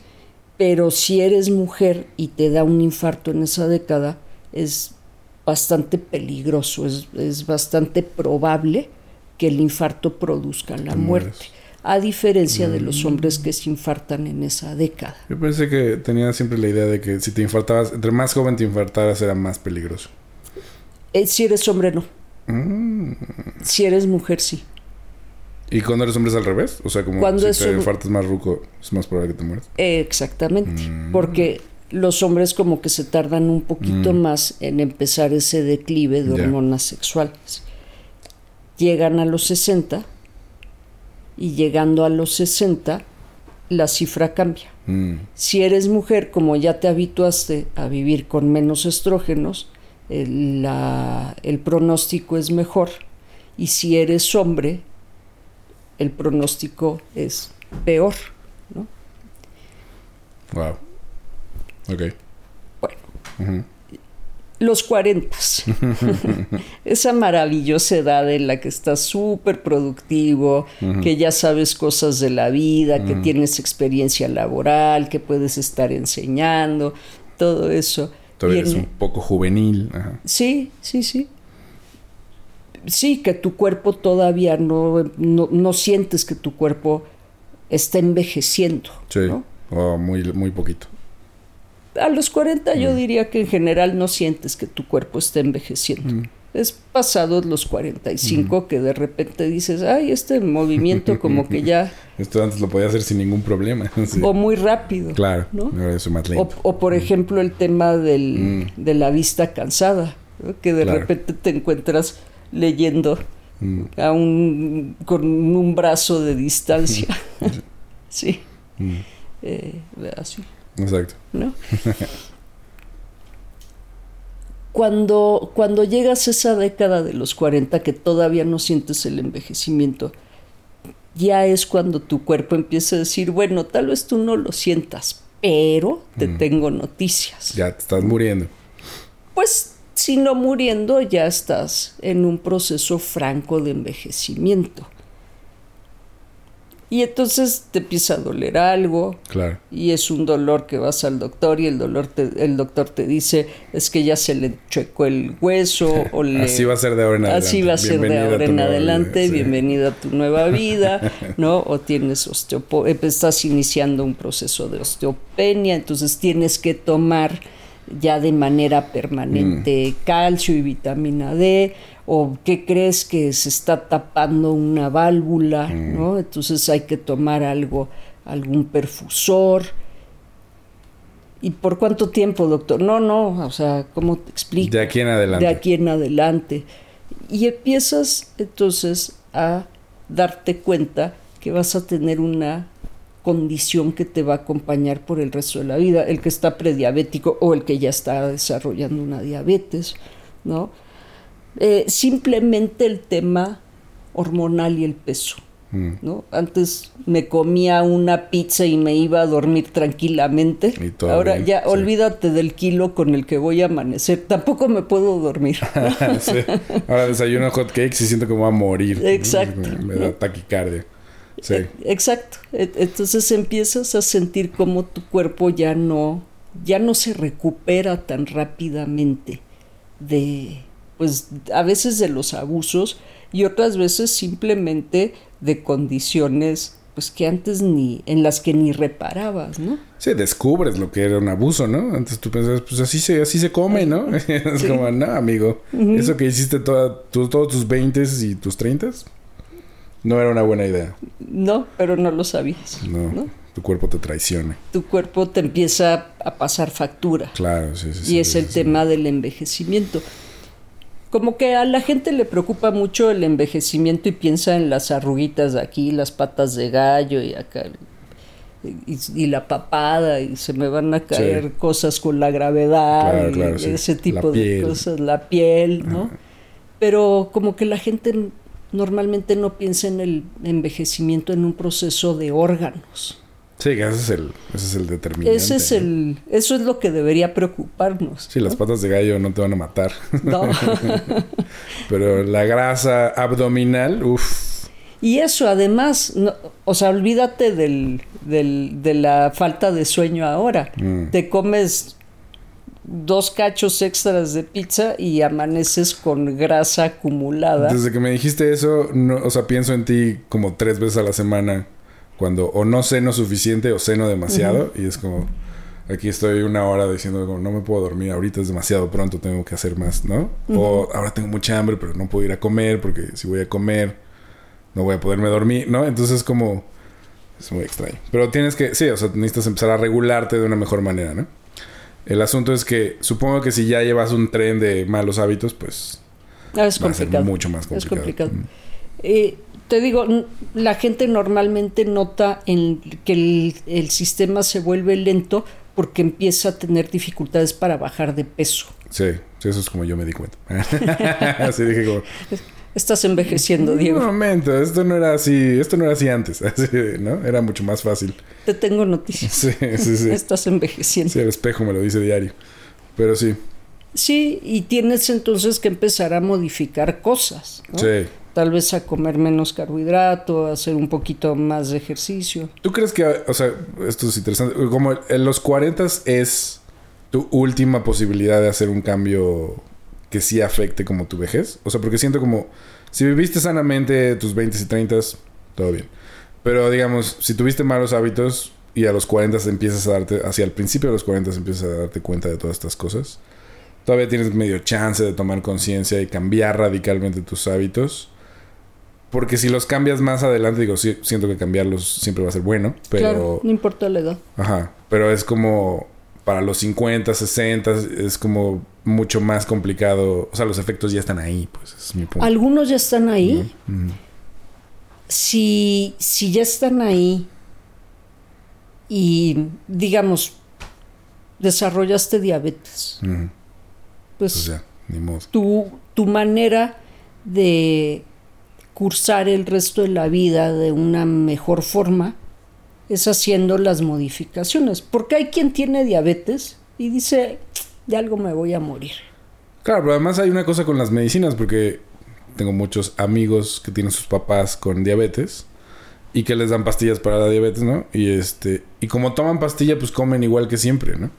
Speaker 2: Pero si eres mujer y te da un infarto en esa década, es bastante peligroso, es, es bastante probable que el infarto produzca la
Speaker 1: Te
Speaker 2: muerte. A diferencia de los hombres que se infartan en esa década.
Speaker 1: Yo pensé que tenía siempre la idea de que si te infartabas, entre más joven te infartaras era más peligroso.
Speaker 2: Eh, si eres hombre, no.
Speaker 1: Mm.
Speaker 2: Si eres mujer, sí.
Speaker 1: ¿Y cuando eres hombre es al revés? O sea, como
Speaker 2: Cuando
Speaker 1: si
Speaker 2: es
Speaker 1: te
Speaker 2: un-
Speaker 1: infartas más ruco, es más probable que te mueras.
Speaker 2: Eh, exactamente,
Speaker 1: Mm.
Speaker 2: porque los hombres como que se tardan un poquito más en empezar ese declive de hormonas sexuales. Llegan a los 60 y llegando a los 60 la cifra cambia.
Speaker 1: Mm.
Speaker 2: Si eres mujer, como ya te habituaste a vivir con menos estrógenos, el, la- el pronóstico es mejor. Y si eres hombre, el pronóstico es peor. ¿no?
Speaker 1: Wow. Ok.
Speaker 2: Bueno. Los 40. Esa maravillosa edad en la que estás súper productivo, que ya sabes cosas de la vida, que tienes experiencia laboral, que puedes estar enseñando, todo eso.
Speaker 1: Todavía eres
Speaker 2: en-
Speaker 1: un poco juvenil. Ajá.
Speaker 2: Sí, sí, sí. Sí, que tu cuerpo todavía no, no, no sientes que tu cuerpo está envejeciendo.
Speaker 1: Sí.
Speaker 2: ¿no?
Speaker 1: O muy, muy poquito.
Speaker 2: A los 40 yo diría que en general no sientes que tu cuerpo está envejeciendo. Es pasados los 45 que de repente dices, ay, este movimiento como que ya...
Speaker 1: Esto antes lo podía hacer sin ningún problema.
Speaker 2: O muy rápido.
Speaker 1: Claro,
Speaker 2: ¿no?
Speaker 1: ahora eso más lento.
Speaker 2: O, o, por ejemplo el tema del, de la vista cansada, ¿no? que de
Speaker 1: Mm. Claro.
Speaker 2: repente te encuentras leyendo
Speaker 1: Mm,
Speaker 2: a un, con un brazo de distancia. sí,
Speaker 1: mm,
Speaker 2: eh, así,
Speaker 1: Exacto.
Speaker 2: ¿no? Cuando, cuando llegas a esa década de los 40 que todavía no sientes el envejecimiento, ya es cuando tu cuerpo empieza a decir, bueno, tal vez tú no lo sientas, pero te
Speaker 1: Mm.
Speaker 2: tengo noticias.
Speaker 1: Ya te estás muriendo.
Speaker 2: Pues si no muriendo, ya estás en un proceso franco de envejecimiento. Y entonces te empieza a doler algo,
Speaker 1: Claro.
Speaker 2: y es un dolor que vas al doctor y el, dolor te- el doctor te dice es que ya se le chuecó el hueso o le...
Speaker 1: Así va a ser de ahora en adelante.
Speaker 2: Así va a ser de ahora
Speaker 1: tu
Speaker 2: en
Speaker 1: nueva
Speaker 2: adelante,
Speaker 1: vida, sí.
Speaker 2: bienvenida a tu nueva vida, ¿no? O tienes osteopo estás iniciando un proceso de osteopenia, entonces tienes que tomar ya de manera permanente
Speaker 1: Mm.
Speaker 2: calcio y vitamina D, o qué crees que se está tapando una válvula,
Speaker 1: Mm.
Speaker 2: ¿no? Entonces hay que tomar algo, algún perfusor. ¿Y por cuánto tiempo, doctor? No, no, o sea, ¿cómo te explico?
Speaker 1: De aquí en adelante.
Speaker 2: de aquí en adelante. Y empiezas entonces a darte cuenta que vas a tener una condición que te va a acompañar por el resto de la vida, el que está prediabético o el que ya está desarrollando una diabetes, ¿no? Eh, simplemente el tema hormonal y el peso.
Speaker 1: Mm.
Speaker 2: ¿no? Antes me comía una pizza y me iba a dormir tranquilamente. Ahora
Speaker 1: bien,
Speaker 2: ya
Speaker 1: sí.
Speaker 2: olvídate del kilo con el que voy a amanecer. Tampoco me puedo dormir.
Speaker 1: Sí. Ahora desayuno hot cakes y siento que voy a morir. ¿no?
Speaker 2: Exacto.
Speaker 1: Me da taquicardia. Sí.
Speaker 2: E- Exacto. E- Entonces empiezas a sentir como tu cuerpo ya no, ya no se recupera tan rápidamente de, pues, a veces de los abusos y otras veces simplemente de condiciones, pues, que antes ni, en las que ni reparabas, ¿no?
Speaker 1: Sí, descubres lo que era un abuso, ¿no? Antes tú pensabas, pues así se, así se come, ¿no? es como, no, amigo. Eso que hiciste toda, tu- todos tus 20 y tus 30 no era una buena idea.
Speaker 2: No, pero no lo sabías.
Speaker 1: No,
Speaker 2: ¿no?
Speaker 1: tu cuerpo te traiciona.
Speaker 2: Tu cuerpo te empieza a pasar factura.
Speaker 1: Claro, sí, sí. sí,
Speaker 2: y es
Speaker 1: sí,
Speaker 2: el
Speaker 1: sí.
Speaker 2: tema del envejecimiento. Como que a la gente le preocupa mucho el envejecimiento y piensa en las arruguitas de aquí, las patas de gallo y acá y, y la papada y se me van a caer
Speaker 1: Sí.
Speaker 2: cosas con la gravedad
Speaker 1: Claro,
Speaker 2: y
Speaker 1: claro, sí.
Speaker 2: ese tipo de cosas, la piel, ¿no? Pero como que la gente normalmente no piensa en el envejecimiento en un proceso de órganos.
Speaker 1: Sí, ese es el, ese es el determinante.
Speaker 2: Ese es el, eso es lo que debería preocuparnos.
Speaker 1: Sí, las patas de gallo no te van a matar.
Speaker 2: ¿no?
Speaker 1: Pero la grasa abdominal, uff.
Speaker 2: Y eso además, no- o sea, olvídate del, del- de la falta de sueño ahora.
Speaker 1: Mm.
Speaker 2: Te comes dos cachos extras de pizza y amaneces con grasa acumulada.
Speaker 1: Desde que me dijiste eso, no, o sea, pienso en ti como tres veces a la semana cuando o no ceno suficiente o ceno demasiado y es como aquí estoy una hora diciendo como no me puedo dormir ahorita es demasiado pronto tengo que hacer más no o ahora tengo mucha hambre pero no puedo ir a comer porque si voy a comer no voy a poderme dormir no entonces como es muy extraño pero tienes que sí o sea necesitas empezar a regularte de una mejor manera no el asunto es que supongo que si ya llevas un tren de malos hábitos pues
Speaker 2: Ah, es
Speaker 1: va a ser
Speaker 2: complicado.
Speaker 1: mucho más
Speaker 2: Es
Speaker 1: complicado.
Speaker 2: complicado.
Speaker 1: Mm.
Speaker 2: Eh, te digo, la gente normalmente nota en que el, el sistema se vuelve lento porque empieza a tener dificultades para bajar de peso.
Speaker 1: Sí, sí, eso es como yo me di cuenta. así dije como,
Speaker 2: Estás envejeciendo, Diego.
Speaker 1: un momento, esto no era así, esto no era así antes, así, ¿no? Era mucho más fácil.
Speaker 2: Te tengo noticias.
Speaker 1: Sí, sí, sí.
Speaker 2: Estás envejeciendo.
Speaker 1: Sí, el espejo me lo dice diario. Pero sí,
Speaker 2: Sí, y tienes entonces que empezar a modificar cosas. ¿no?
Speaker 1: sí.
Speaker 2: Tal vez a comer menos carbohidrato, hacer un poquito más de ejercicio.
Speaker 1: ¿Tú crees que, o sea, esto es interesante, como en los 40 es tu última posibilidad de hacer un cambio que sí afecte como tu vejez? O sea, porque siento como, si viviste sanamente tus 20 y 30, todo bien. Pero digamos, si tuviste malos hábitos y a los 40 empiezas a darte, hacia el principio de los 40 empiezas a darte cuenta de todas estas cosas, todavía tienes medio chance de tomar conciencia y cambiar radicalmente tus hábitos. Porque si los cambias más adelante, digo, sí, siento que cambiarlos siempre va a ser bueno, pero...
Speaker 2: Claro, no importa la edad.
Speaker 1: Ajá, pero es como para los 50, 60, es como mucho más complicado. O sea, los efectos ya están ahí, pues es mi punto.
Speaker 2: Algunos ya están ahí. Si, si ya están ahí y, digamos, desarrollaste diabetes, pues,
Speaker 1: Pues ya, ni modo.
Speaker 2: tu, tu manera de cursar el resto de la vida de una mejor forma es haciendo las modificaciones. Porque hay quien tiene diabetes y dice, de algo me voy a morir.
Speaker 1: Claro, pero además hay una cosa con las medicinas, porque tengo muchos amigos que tienen sus papás con diabetes y que les dan pastillas para la diabetes, ¿no? Y este, y como toman pastilla, pues comen igual que siempre, ¿no?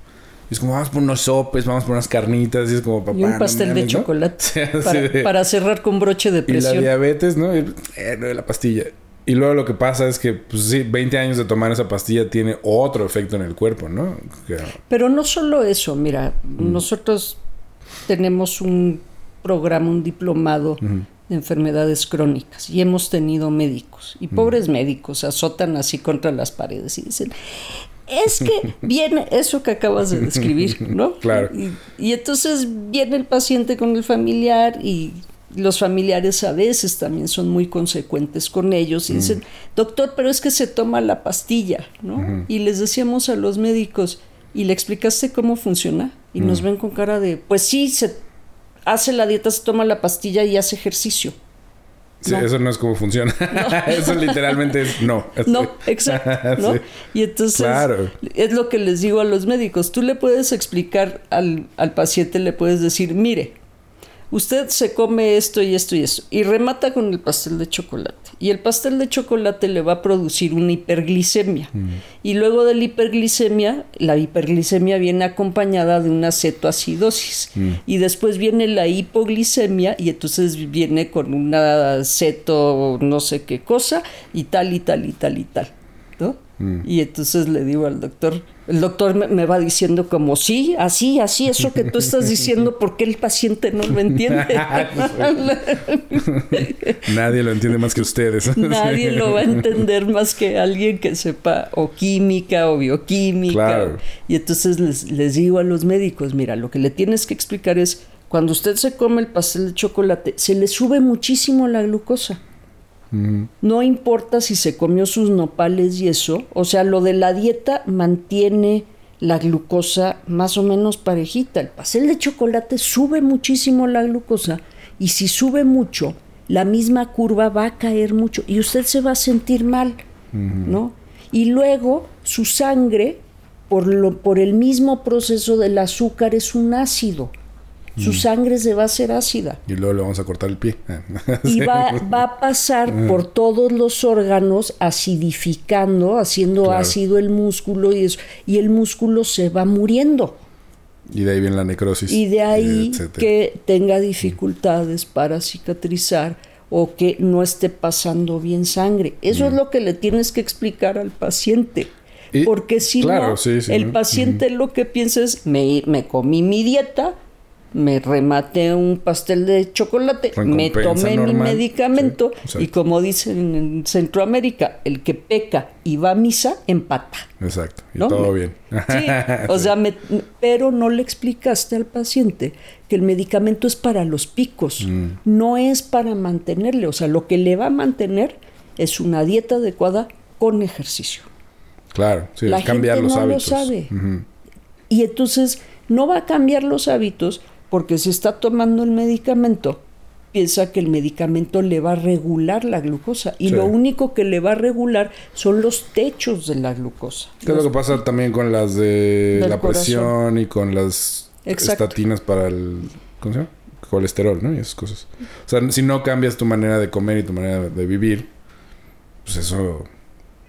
Speaker 1: Y es como, vamos por unos sopes, vamos por unas carnitas, y es como, papá.
Speaker 2: y un
Speaker 1: no
Speaker 2: pastel de chocolate para,
Speaker 1: de-
Speaker 2: para cerrar con broche de
Speaker 1: Y la
Speaker 2: presión.
Speaker 1: diabetes, ¿no? Y, eh, no, la pastilla. Y luego lo que pasa es que, pues sí, 20 años de tomar esa pastilla tiene otro efecto en el cuerpo, ¿no? Que-
Speaker 2: Pero no solo eso, mira,
Speaker 1: Mm.
Speaker 2: nosotros tenemos un programa, un diplomado de enfermedades crónicas y hemos tenido médicos
Speaker 1: Mm.
Speaker 2: y pobres médicos azotan así contra las paredes y dicen, es que viene eso que acabas de describir, ¿no?
Speaker 1: Claro.
Speaker 2: Y, y entonces viene el paciente con el familiar y los familiares a veces también son muy consecuentes con ellos y dicen, doctor, pero es que se toma la pastilla, ¿no? Y les decíamos a los médicos, ¿y le explicaste cómo funciona? Y nos ven con cara de, pues sí, se hace la dieta, se toma la pastilla y hace ejercicio.
Speaker 1: Sí,
Speaker 2: No.
Speaker 1: eso no es como funciona. eso literalmente es no.
Speaker 2: No, exacto, ¿no?
Speaker 1: Sí.
Speaker 2: Y entonces
Speaker 1: Claro.
Speaker 2: es lo que les digo a los médicos. Tú le puedes explicar al, al paciente, le puedes decir, mire, usted se come esto y esto y esto, y remata con el pastel de chocolate. Y el pastel de chocolate le va a producir una hiperglicemia. Y luego de la hiperglicemia, la hiperglicemia viene acompañada de una cetoacidosis. Y después viene la hipoglicemia y entonces viene con una ceto no sé qué cosa y tal y tal y tal y tal. ¿No? Y entonces le digo al doctor, el doctor me, me va diciendo como, sí, así, así, eso que tú estás diciendo, ¿por qué el paciente no lo entiende?
Speaker 1: Nadie lo entiende más que ustedes.
Speaker 2: Nadie lo va a entender más que alguien que sepa o química o bioquímica.
Speaker 1: Claro.
Speaker 2: Y entonces les, les digo a los médicos, mira, lo que le tienes que explicar es, cuando usted se come el pastel de chocolate, se le sube muchísimo la glucosa. No importa si se comió sus nopales y eso, o sea, lo de la dieta mantiene la glucosa más o menos parejita. El pastel de chocolate sube muchísimo la glucosa y si sube mucho, la misma curva va a caer mucho y usted se va a sentir mal, ¿no? Y luego su sangre, por, lo, por el mismo proceso del azúcar, es un ácido. Su sangre se va a hacer ácida
Speaker 1: Y luego le vamos a cortar el pie.
Speaker 2: y va, va a pasar por todos los órganos acidificando, haciendo
Speaker 1: Claro.
Speaker 2: ácido el músculo y, eso, y el músculo se va muriendo.
Speaker 1: Y de ahí viene la necrosis.
Speaker 2: Y de ahí
Speaker 1: etcétera.
Speaker 2: que tenga dificultades para cicatrizar o que no esté pasando bien sangre. Eso es lo que le tienes que explicar al paciente.
Speaker 1: Y-
Speaker 2: Porque si
Speaker 1: claro,
Speaker 2: no,
Speaker 1: sí, sí,
Speaker 2: el
Speaker 1: ¿no?
Speaker 2: paciente lo que piensa es, me, me comí mi dieta, me rematé un pastel de chocolate, me tomé mi medicamento
Speaker 1: Sí,
Speaker 2: y como dicen en Centroamérica, el que peca y va a misa, empata.
Speaker 1: Exacto. Y
Speaker 2: ¿no?
Speaker 1: todo
Speaker 2: Me-
Speaker 1: bien.
Speaker 2: Sí, o sea, me- pero no le explicaste al paciente que el medicamento es para los picos,
Speaker 1: Mm.
Speaker 2: no es para mantenerle. O sea, lo que le va a mantener es una dieta adecuada con ejercicio.
Speaker 1: Claro, sí,
Speaker 2: La
Speaker 1: es cambiar
Speaker 2: gente
Speaker 1: los
Speaker 2: no lo
Speaker 1: hábitos.
Speaker 2: sabe.
Speaker 1: Ujú.
Speaker 2: Y entonces no va a cambiar los hábitos porque si está tomando el medicamento, piensa que el medicamento le va a regular la glucosa. Y
Speaker 1: Sí.
Speaker 2: lo único que le va a regular son los techos de la glucosa.
Speaker 1: ¿Qué es lo que pasa también con las de la presión y con las
Speaker 2: Exacto.
Speaker 1: estatinas para el ¿cómo se llama? colesterol, ¿no? Y esas cosas. O sea, si no cambias tu manera de comer y tu manera de vivir, pues eso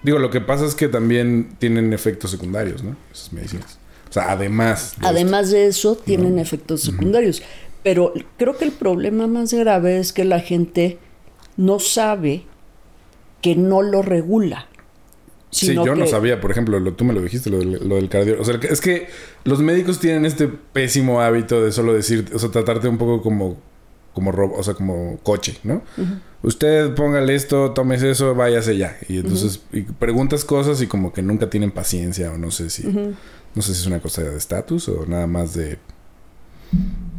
Speaker 1: digo, lo que pasa es que también tienen efectos secundarios, ¿no? Esas medicinas. O sea, además de
Speaker 2: Además de eso, tienen efectos secundarios. Pero creo que el problema más grave es que la gente no sabe que no lo regula.
Speaker 1: Sí, yo no
Speaker 2: que-
Speaker 1: sabía, por ejemplo, lo, tú me lo dijiste, lo del, lo del cardio. O sea, es que los médicos tienen este pésimo hábito de solo decir, o sea, tratarte un poco como, como robo, o sea, como coche, ¿no? Usted póngale esto, tómese eso, váyase ya. Y entonces y preguntas cosas y como que nunca tienen paciencia o no sé si, no sé si es una cosa de estatus o nada más de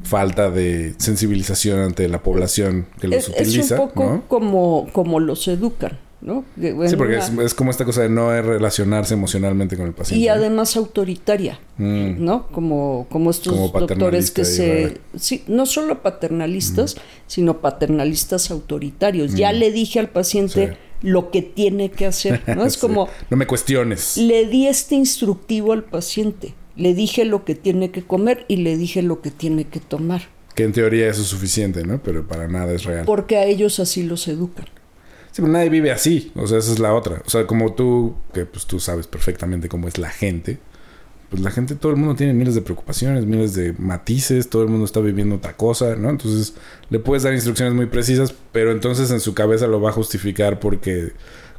Speaker 1: falta de sensibilización ante la población que los
Speaker 2: es, es
Speaker 1: utiliza,
Speaker 2: un poco
Speaker 1: ¿no?
Speaker 2: como, como los educan,
Speaker 1: Sí, porque
Speaker 2: una-
Speaker 1: es, es como esta cosa de no relacionarse emocionalmente con el paciente.
Speaker 2: y además autoritaria,
Speaker 1: Mm.
Speaker 2: ¿no? Como, como estos
Speaker 1: Como
Speaker 2: doctores que se... Sí, no solo paternalistas, sino paternalistas autoritarios. Ya le dije al paciente
Speaker 1: Sí.
Speaker 2: lo que tiene que hacer, ¿no? Es
Speaker 1: Sí.
Speaker 2: como,
Speaker 1: No me cuestiones.
Speaker 2: le di este instructivo al paciente, le dije lo que tiene que comer y le dije lo que tiene que tomar,
Speaker 1: Que en teoría eso es suficiente, ¿no? Pero para nada es real.
Speaker 2: porque a ellos así los educan.
Speaker 1: Sí, pero nadie vive así. O sea, esa es la otra. O sea, como tú, que pues tú sabes perfectamente cómo es la gente. Pues la gente, todo el mundo tiene miles de preocupaciones, miles de matices, todo el mundo está viviendo otra cosa, ¿no? Entonces le puedes dar instrucciones muy precisas, pero entonces en su cabeza lo va a justificar porque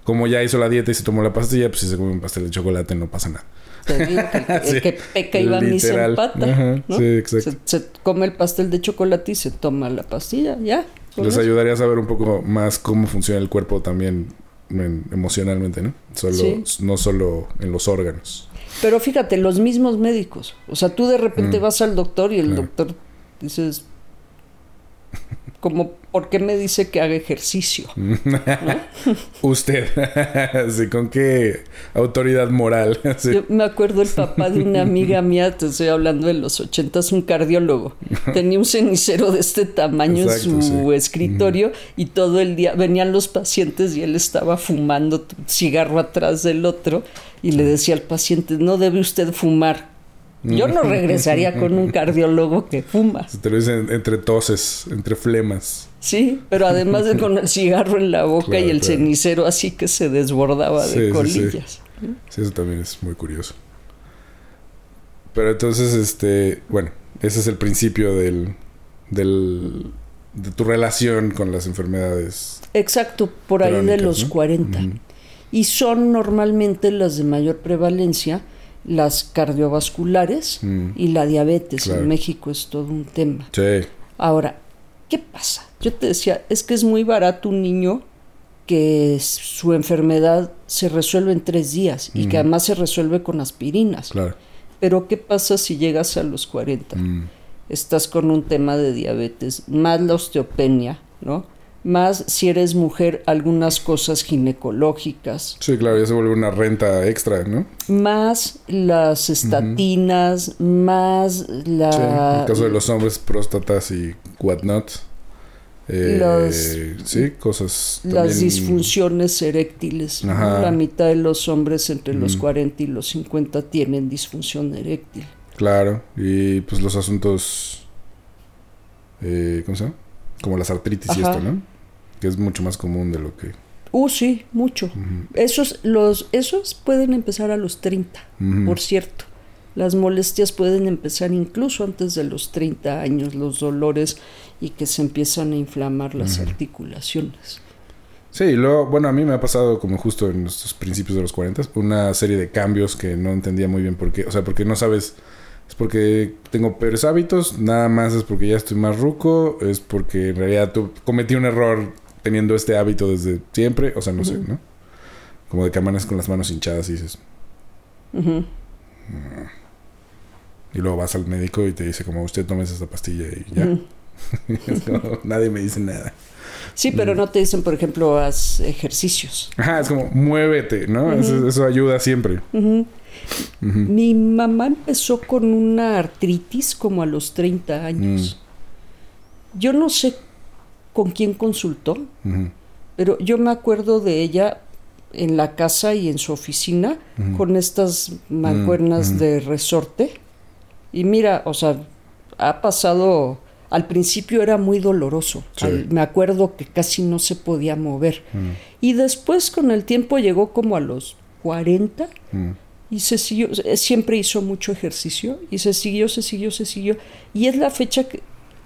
Speaker 1: como ya hizo la dieta y se tomó la pastilla, pues si se come un pastel de chocolate no pasa nada.
Speaker 2: Te digo que el, que- el
Speaker 1: Sí,
Speaker 2: que peca y va empata.
Speaker 1: Ajá,
Speaker 2: ¿no?
Speaker 1: sí, exacto.
Speaker 2: Se, se come el pastel de chocolate y se toma la pastilla, ya.
Speaker 1: Les ayudaría a saber un poco más cómo funciona el cuerpo también en- emocionalmente, ¿no? Solo,
Speaker 2: Sí.
Speaker 1: No solo en los órganos.
Speaker 2: Pero fíjate, los mismos médicos. O sea, tú de repente
Speaker 1: Mm.
Speaker 2: vas al doctor y el
Speaker 1: Claro.
Speaker 2: doctor dices, como, ¿por qué me dice que haga ejercicio?
Speaker 1: Usted, sí, ¿con qué autoridad moral? Sí.
Speaker 2: Yo me acuerdo el papá de una amiga mía, te estoy hablando de los ochentas, un cardiólogo. Tenía un cenicero de este tamaño
Speaker 1: Exacto,
Speaker 2: en su
Speaker 1: sí.
Speaker 2: escritorio y todo el día venían los pacientes y él estaba fumando cigarro atrás del otro y le decía al paciente, no debe usted fumar. Yo no regresaría con un cardiólogo que fuma.
Speaker 1: Se te lo dicen entre toses, entre flemas.
Speaker 2: Sí, pero además de con el cigarro en la boca
Speaker 1: Claro,
Speaker 2: y el
Speaker 1: claro.
Speaker 2: cenicero así que se desbordaba
Speaker 1: Sí,
Speaker 2: de
Speaker 1: sí, sí.
Speaker 2: colillas.
Speaker 1: Sí, eso también es muy curioso. Pero entonces, este, bueno, ese es el principio del, del, de tu relación con las enfermedades.
Speaker 2: Exacto, por ahí de los
Speaker 1: ¿no?
Speaker 2: 40.
Speaker 1: Ujú.
Speaker 2: Y son normalmente las de mayor prevalencia, las cardiovasculares
Speaker 1: Mm.
Speaker 2: y la diabetes.
Speaker 1: Claro.
Speaker 2: En México es todo un tema.
Speaker 1: Sí,
Speaker 2: Ahora, ¿qué pasa? Yo te decía, es que es muy barato un niño que su enfermedad se resuelve en tres días y que además se resuelve con aspirinas.
Speaker 1: claro.
Speaker 2: Pero ¿qué pasa si llegas a los 40?
Speaker 1: Mm.
Speaker 2: estás con un tema de diabetes, más la osteopenia, ¿no? Más si eres mujer, algunas cosas ginecológicas,
Speaker 1: Sí, claro, ya se vuelve una renta extra, ¿no?
Speaker 2: más las estatinas, más la...
Speaker 1: Sí, en el caso de los hombres, próstatas y whatnot. Eh,
Speaker 2: Los-
Speaker 1: sí, cosas.
Speaker 2: las disfunciones eréctiles. La mitad de los hombres entre los
Speaker 1: Mm.
Speaker 2: 40 y los 50 tienen disfunción eréctil.
Speaker 1: Claro, y pues los asuntos. Eh, ¿Cómo se llama? Como las artritis y esto, ¿no? Que es mucho más común de lo que.
Speaker 2: Uh, sí, mucho. Esos, los, esos pueden empezar a los 30.
Speaker 1: Ujú.
Speaker 2: Por cierto, las molestias pueden empezar incluso antes de los 30 años, los dolores y que se empiezan a inflamar las articulaciones.
Speaker 1: Sí, y luego, bueno, a mí me ha pasado como justo en estos principios de los 40, una serie de cambios que no entendía muy bien por qué. O sea, porque no sabes, es porque tengo peores hábitos, nada más es porque ya estoy más ruco, es porque en realidad tú cometí un error teniendo este hábito desde siempre, o sea, no sé. ¿no? Como de que amaneces con las manos hinchadas y dices,
Speaker 2: Ujú.
Speaker 1: Y luego vas al médico y te dice como usted tomes esta pastilla y ya. Nadie me dice nada.
Speaker 2: Sí, pero no te dicen, por ejemplo, haz ejercicios.
Speaker 1: Ajá, es como muévete, ¿no? eso, eso ayuda siempre.
Speaker 2: Mi mamá empezó con una artritis como a los 30 años. Yo no sé con quién consultó, pero yo me acuerdo de ella en la casa y en su oficina con estas mancuernas
Speaker 1: Mm, mm.
Speaker 2: de resorte. Y mira, o sea, ha pasado, al principio era muy doloroso.
Speaker 1: Sí.
Speaker 2: Al- me acuerdo que casi no se podía mover.
Speaker 1: Mm,
Speaker 2: Y después con el tiempo llegó como a los 40
Speaker 1: mm.
Speaker 2: y se siguió, eh, siempre hizo mucho ejercicio y se siguió, se siguió, se siguió. Y es la fecha que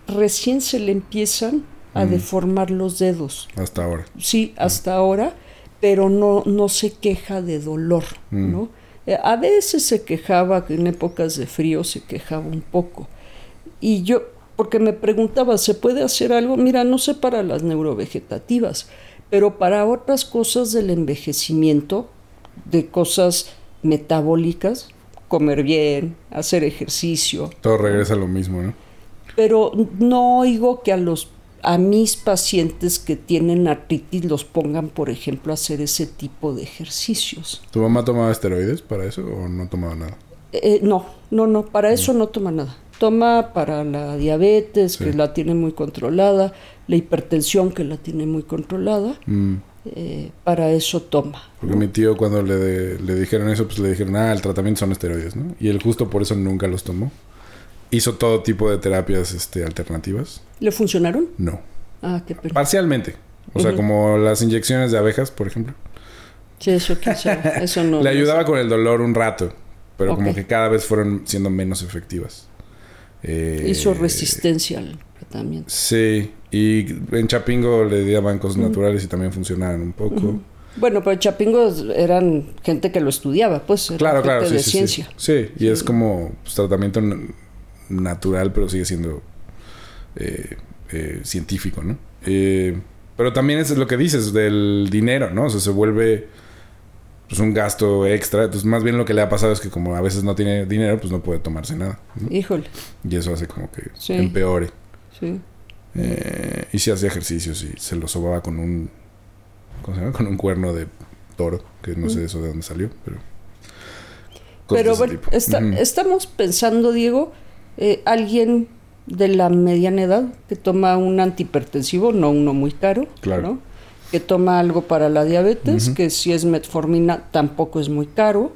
Speaker 2: recién se le empiezan a
Speaker 1: Mm.
Speaker 2: deformar los dedos.
Speaker 1: Hasta ahora.
Speaker 2: Sí, hasta ahora, pero no, no se queja de dolor. ¿no? Eh, A veces se quejaba, en épocas de frío se quejaba un poco. Y yo, porque me preguntaba, ¿se puede hacer algo? Mira, no sé para las neurovegetativas, pero para otras cosas del envejecimiento, de cosas metabólicas, comer bien, hacer ejercicio,
Speaker 1: Todo regresa a lo mismo, ¿no?
Speaker 2: pero no oigo que a los a mis pacientes que tienen artritis los pongan, por ejemplo, a hacer ese tipo de ejercicios.
Speaker 1: ¿Tu mamá tomaba esteroides para eso o no tomaba nada?
Speaker 2: Eh, no, no, no, para eso no toma nada. Toma para la diabetes,
Speaker 1: Sí.
Speaker 2: que la tiene muy controlada, la hipertensión, que la tiene muy controlada,
Speaker 1: Mm,
Speaker 2: eh, para eso toma.
Speaker 1: Porque mi tío cuando le, de- le dijeron eso, pues le dijeron, ah, el tratamiento son esteroides, ¿no? Y él justo por eso nunca los tomó. Hizo todo tipo de terapias este, alternativas.
Speaker 2: ¿Le funcionaron?
Speaker 1: No.
Speaker 2: Ah, qué pena.
Speaker 1: Parcialmente. O sea, como las inyecciones de abejas, por ejemplo.
Speaker 2: Sí, eso sabe, Eso no.
Speaker 1: Le
Speaker 2: no
Speaker 1: ayudaba
Speaker 2: sé.
Speaker 1: con el dolor un rato, pero como que cada vez fueron siendo menos efectivas. Eh,
Speaker 2: Hizo resistencia al tratamiento.
Speaker 1: Sí, y en Chapingo le daban cosas naturales y también funcionaban un poco.
Speaker 2: Bueno, pero chapingos eran gente que lo estudiaba, pues.
Speaker 1: Claro, claro, sí,
Speaker 2: de
Speaker 1: sí,
Speaker 2: ciencia.
Speaker 1: Sí, y es como pues, tratamiento natural, pero sigue siendo eh, eh, científico, ¿no? Eh, pero también es lo que dices del dinero, ¿no? O sea, se vuelve pues un gasto extra. Entonces, más bien lo que le ha pasado es que como a veces no tiene dinero, pues no puede tomarse nada. ¿no?
Speaker 2: Híjole,
Speaker 1: Y eso hace como que
Speaker 2: Sí.
Speaker 1: empeore.
Speaker 2: sí.
Speaker 1: Eh, y si hacía ejercicios y se lo sobaba con un ¿cómo se llama? con un cuerno de toro, que no sé eso de dónde salió, pero cosas de
Speaker 2: Pero bueno, está- estamos pensando, Diego, eh, alguien de la mediana edad que toma un antihipertensivo, no uno muy caro,
Speaker 1: Claro.
Speaker 2: ¿no? que toma algo para la diabetes, que si es metformina tampoco es muy caro,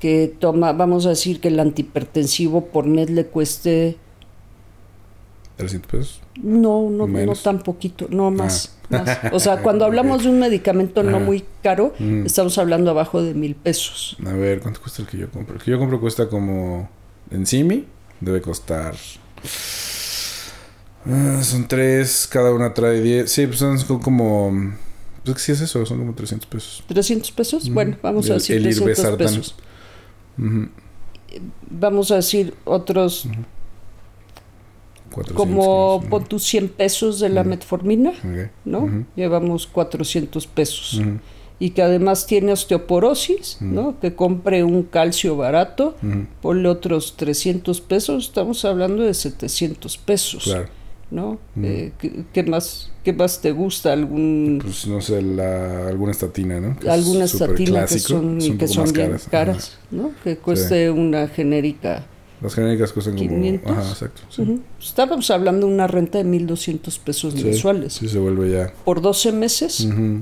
Speaker 2: que toma, vamos a decir que el antihipertensivo por mes le cueste,
Speaker 1: 300 pesos.
Speaker 2: no, no, no tan poquito, no más, más. O sea, cuando hablamos de un medicamento no
Speaker 1: Ah.
Speaker 2: muy caro,
Speaker 1: Mm.
Speaker 2: estamos hablando abajo de mil pesos.
Speaker 1: A ver, ¿cuánto cuesta el que yo compro? El que yo compro cuesta como en Simi debe costar Ah, son tres, cada una trae 10. Sí, pues son como pues sí es eso, son como 300 pesos.
Speaker 2: 300 pesos,
Speaker 1: Ujú.
Speaker 2: bueno, vamos a
Speaker 1: El-
Speaker 2: decir
Speaker 1: el
Speaker 2: 300
Speaker 1: Irbesartán.
Speaker 2: pesos.
Speaker 1: Ujú.
Speaker 2: Vamos a decir otros
Speaker 1: 400,
Speaker 2: como pon tus 100 pesos de la
Speaker 1: Ujú.
Speaker 2: metformina,
Speaker 1: Ok.
Speaker 2: ¿no? Llevamos 400 pesos. Y que además tiene osteoporosis,
Speaker 1: Ujú.
Speaker 2: ¿no? Que compre un calcio barato,
Speaker 1: Ujú.
Speaker 2: ponle otros 300 pesos, estamos hablando de 700 pesos,
Speaker 1: Claro.
Speaker 2: ¿no?
Speaker 1: Ujú.
Speaker 2: Eh, ¿qué, qué más, ¿Qué más te gusta? ¿Algún,
Speaker 1: Pues no sé, la, alguna estatina, ¿no? Que
Speaker 2: alguna estatina que son, que son bien caras, ¿no? Que cueste una genérica.
Speaker 1: Las genéricas cuestan como...
Speaker 2: 500.
Speaker 1: Ajá, exacto. Sí.
Speaker 2: Estábamos hablando de una renta de 1.200 pesos
Speaker 1: Sí,
Speaker 2: mensuales.
Speaker 1: sí se vuelve ya...
Speaker 2: Por 12 meses,
Speaker 1: Ujú.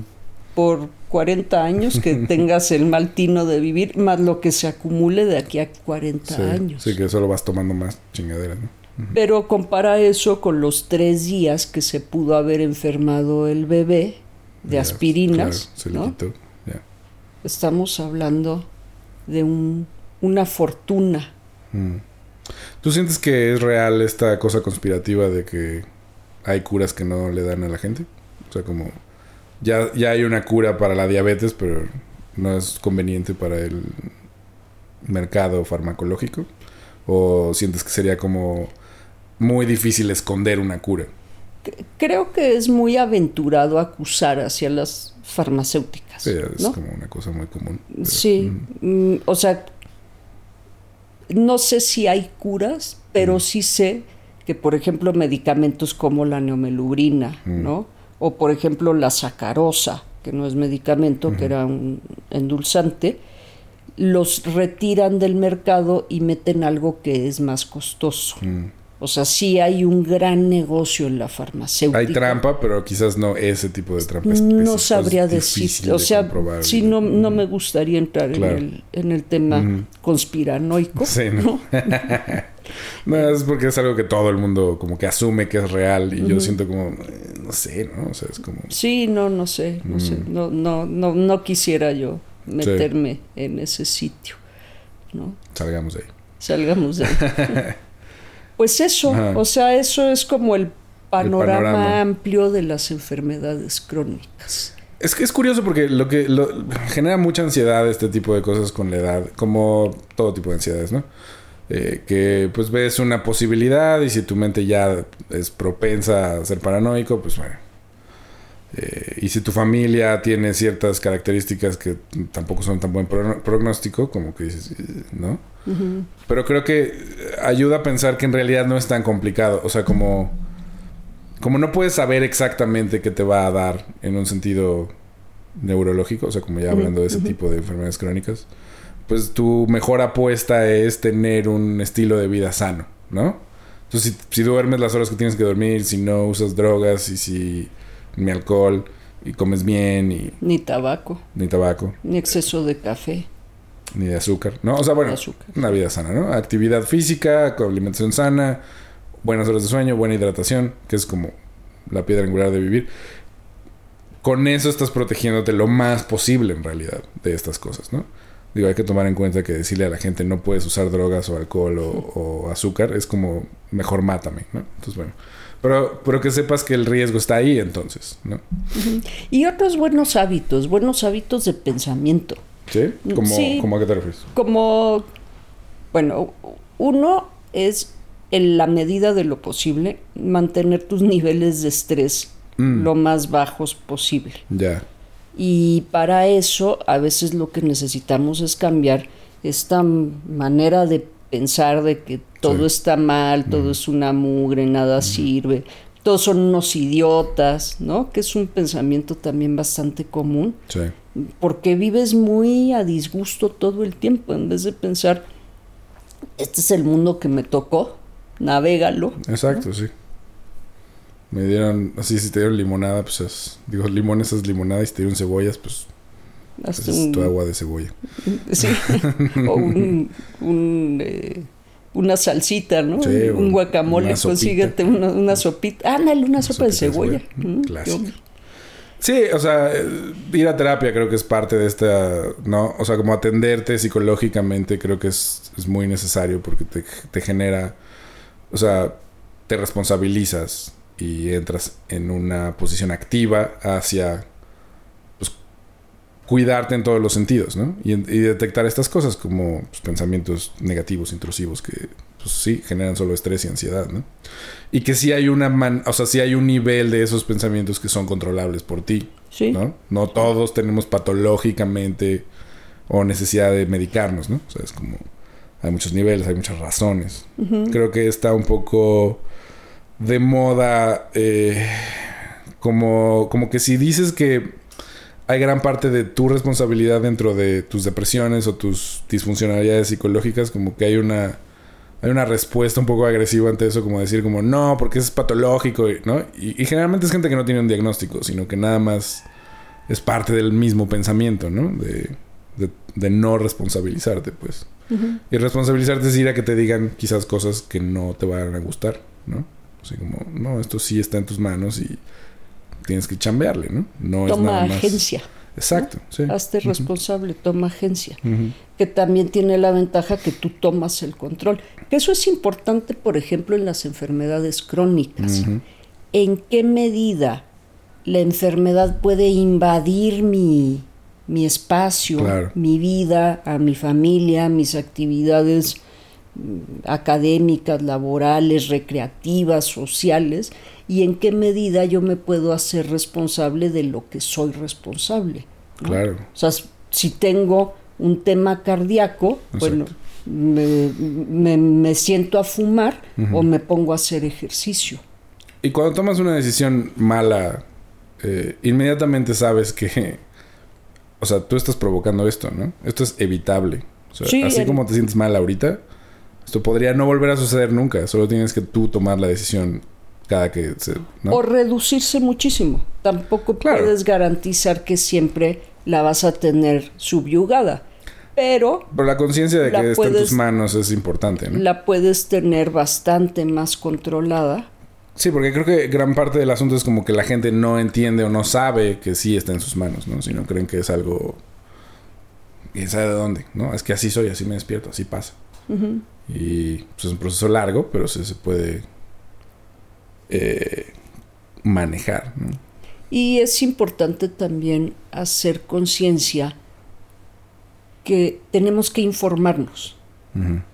Speaker 2: Por 40 años que tengas el mal tino de vivir, más lo que se acumule de aquí a 40
Speaker 1: Sí,
Speaker 2: años.
Speaker 1: sí, que solo vas tomando más chingaderas, ¿no?
Speaker 2: Pero compara eso con los tres días que se pudo haber enfermado el bebé de
Speaker 1: Ya,
Speaker 2: aspirinas,
Speaker 1: claro,
Speaker 2: ¿no?
Speaker 1: Ya.
Speaker 2: Estamos hablando de un, una fortuna.
Speaker 1: Mm. ¿Tú sientes que es real esta cosa conspirativa de que hay curas que no le dan a la gente? O sea, como ya, ya hay una cura para la diabetes, pero no es conveniente para el mercado farmacológico. ¿O sientes que sería como muy difícil esconder una cura?
Speaker 2: Creo que es muy aventurado acusar hacia las farmacéuticas.
Speaker 1: Sí, es
Speaker 2: ¿no?
Speaker 1: como una cosa muy común. pero-
Speaker 2: Sí,
Speaker 1: Mm.
Speaker 2: mm, o sea, no sé si hay curas, pero
Speaker 1: Mm.
Speaker 2: sí sé que, por ejemplo, medicamentos como la neomelubrina,
Speaker 1: Mm.
Speaker 2: ¿no? O, por ejemplo, la sacarosa, que no es medicamento, que era un endulzante, los retiran del mercado y meten algo que es más costoso.
Speaker 1: Mm.
Speaker 2: O sea, sí hay un gran negocio en la farmacéutica.
Speaker 1: Hay trampa, pero quizás no ese tipo de trampa.
Speaker 2: No sabría decir, o
Speaker 1: de
Speaker 2: sea,
Speaker 1: comprobar.
Speaker 2: sí, no, no me gustaría entrar
Speaker 1: Claro.
Speaker 2: en, el, en el tema conspiranoico.
Speaker 1: Sí, ¿no? no, es porque es algo que todo el mundo como que asume que es real y yo siento como, eh, no sé, ¿no? O sea, es como...
Speaker 2: Sí, no, no sé, no sé,
Speaker 1: Mm.
Speaker 2: no, no, no, no quisiera yo meterme en ese sitio, ¿no?
Speaker 1: Salgamos de ahí.
Speaker 2: Salgamos de ahí. pues eso,
Speaker 1: Ajá.
Speaker 2: o sea, eso es como el panorama,
Speaker 1: panorama.
Speaker 2: amplio de las enfermedades crónicas.
Speaker 1: Es que es curioso porque lo que lo, genera mucha ansiedad este tipo de cosas con la edad, como todo tipo de ansiedades, ¿no? Eh, que pues ves una posibilidad y si tu mente ya es propensa a ser paranoico, pues bueno. Eh, y si tu familia tiene ciertas características que tampoco son tan buen pronóstico, como que dices, ¿no? Pero creo que ayuda a pensar que en realidad no es tan complicado. O sea, como como no puedes saber exactamente qué te va a dar en un sentido neurológico, o sea, como ya hablando de ese tipo de enfermedades crónicas, pues tu mejor apuesta es tener un estilo de vida sano, ¿no? Entonces, si, duermes las horas que tienes que dormir, si no usas drogas y si ni alcohol y comes bien y...
Speaker 2: Ni tabaco.
Speaker 1: Ni tabaco.
Speaker 2: Ni exceso de café.
Speaker 1: Ni de azúcar, ¿no? O sea, bueno, una vida sana, ¿no? Actividad física, alimentación sana, buenas horas de sueño, buena hidratación, que es como la piedra angular de vivir. Con eso estás protegiéndote lo más posible en realidad de estas cosas, ¿no? Digo, hay que tomar en cuenta que decirle a la gente no puedes usar drogas o alcohol o, azúcar es como mejor mátame, ¿no? Entonces, bueno. Pero, pero que sepas que el riesgo está ahí entonces, ¿no?
Speaker 2: Y otros buenos hábitos, buenos hábitos de pensamiento.
Speaker 1: ¿Sí? ¿Cómo, ¿cómo a qué te refieres?
Speaker 2: Como, bueno, uno es en la medida de lo posible, mantener tus niveles de estrés mm. lo más bajos posible.
Speaker 1: Ya.
Speaker 2: Y para eso, a veces lo que necesitamos es cambiar esta manera de pensar de que todo está mal, todo mm. es una mugre, nada mm. sirve, todos son unos idiotas, ¿no? Que es un pensamiento también bastante común.
Speaker 1: Sí.
Speaker 2: Porque vives muy a disgusto todo el tiempo, en vez de pensar, este es el mundo que me tocó, navégalo.
Speaker 1: Exacto, sí. Me dieron, así si te dieron limonada, pues es, digo, limones es limonada y si te dieron cebollas, pues, es tu agua de cebolla.
Speaker 2: Sí, o un, eh, una salsita, ¿no? un guacamole, consíguete una, una, sopita. Ándale, una, sopa de cebolla. Mm,
Speaker 1: sí, o sea, ir a terapia creo que es parte de esta, ¿no? O sea, como atenderte psicológicamente creo que es, es muy necesario porque te, te genera o sea, te responsabilizas y entras en una posición activa hacia pues, cuidarte en todos los sentidos, ¿no? Y, detectar estas cosas como pues, pensamientos negativos, intrusivos, que pues, sí generan solo estrés y ansiedad, ¿no? Y que sí hay una man o sea, sí hay un nivel de esos pensamientos que son controlables por ti,
Speaker 2: ¿Sí?
Speaker 1: ¿no? No todos tenemos patológicamente o necesidad de medicarnos, ¿no? O sea, es como hay muchos niveles, hay muchas razones. Creo que está un poco de moda, eh, como, como que si dices que hay gran parte de tu responsabilidad dentro de tus depresiones o tus disfuncionalidades psicológicas, como que hay una hay una respuesta un poco agresiva ante eso, como decir como no, porque es patológico, ¿no? Y, generalmente es gente que no tiene un diagnóstico, sino que nada más es parte del mismo pensamiento, ¿no? De, de, de no responsabilizarte, pues. Y responsabilizarte es ir a que te digan quizás cosas que no te van a gustar, ¿no? Así como, no, esto sí está en tus manos y tienes que chambearle, ¿no? No
Speaker 2: toma agencia.
Speaker 1: Exacto, sí.
Speaker 2: Hazte responsable, toma agencia. Que también tiene la ventaja que tú tomas el control. Que eso es importante, por ejemplo, en las enfermedades crónicas. ¿En qué medida la enfermedad puede invadir mi, mi espacio, mi vida, a mi familia, mis actividades académicas, laborales, recreativas, sociales, y en qué medida yo me puedo hacer responsable de lo que soy responsable.
Speaker 1: Claro.
Speaker 2: O sea, si tengo un tema cardíaco, bueno, me, siento a fumar o me pongo a hacer ejercicio.
Speaker 1: Y cuando tomas una decisión mala, eh, inmediatamente sabes que o sea, tú estás provocando esto, ¿no? Esto es evitable. así como te sientes mal ahorita, esto podría no volver a suceder nunca. Solo tienes que tú tomar la decisión cada que se...
Speaker 2: O reducirse muchísimo. Tampoco puedes garantizar que siempre la vas a tener subyugada. Pero...
Speaker 1: Pero la conciencia de que está en tus manos es importante, ¿no?
Speaker 2: La puedes tener bastante más controlada
Speaker 1: Sí, porque creo que gran parte del asunto es como que la gente no entiende o no sabe que sí está en sus manos, ¿no? Sino creen que es algo... ¿Quién sabe de dónde? ¿No? Es que así soy, así me despierto, así pasa. Y pues, es un proceso largo, pero sí se puede eh, manejar, ¿no?
Speaker 2: Y es importante también hacer conciencia que tenemos que informarnos.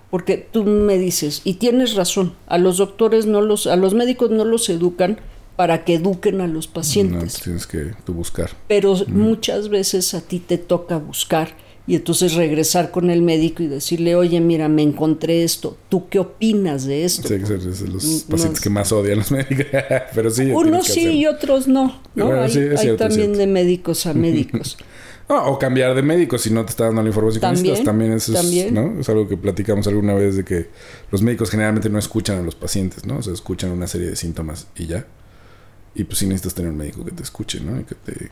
Speaker 2: Porque tú me dices, y tienes razón, a los doctores no los, a los médicos no los educan para que eduquen a los pacientes.
Speaker 1: No, tienes que tú buscar.
Speaker 2: Pero muchas veces a ti te toca buscar y entonces regresar con el médico y decirle, oye, mira, me encontré esto, ¿tú qué opinas de esto?
Speaker 1: Sí, que los pacientes que más odian los médicos, pero sí.
Speaker 2: Unos sí y otros no, ¿no? hay, hay también de médicos a médicos.
Speaker 1: o cambiar de médico si no te está dando la información que necesitas. También eso es, ¿no? es algo que platicamos alguna vez de que los médicos generalmente no escuchan a los pacientes, ¿no? O sea, escuchan una serie de síntomas y ya. Y pues sí necesitas tener un médico que te escuche, ¿no? Y que te...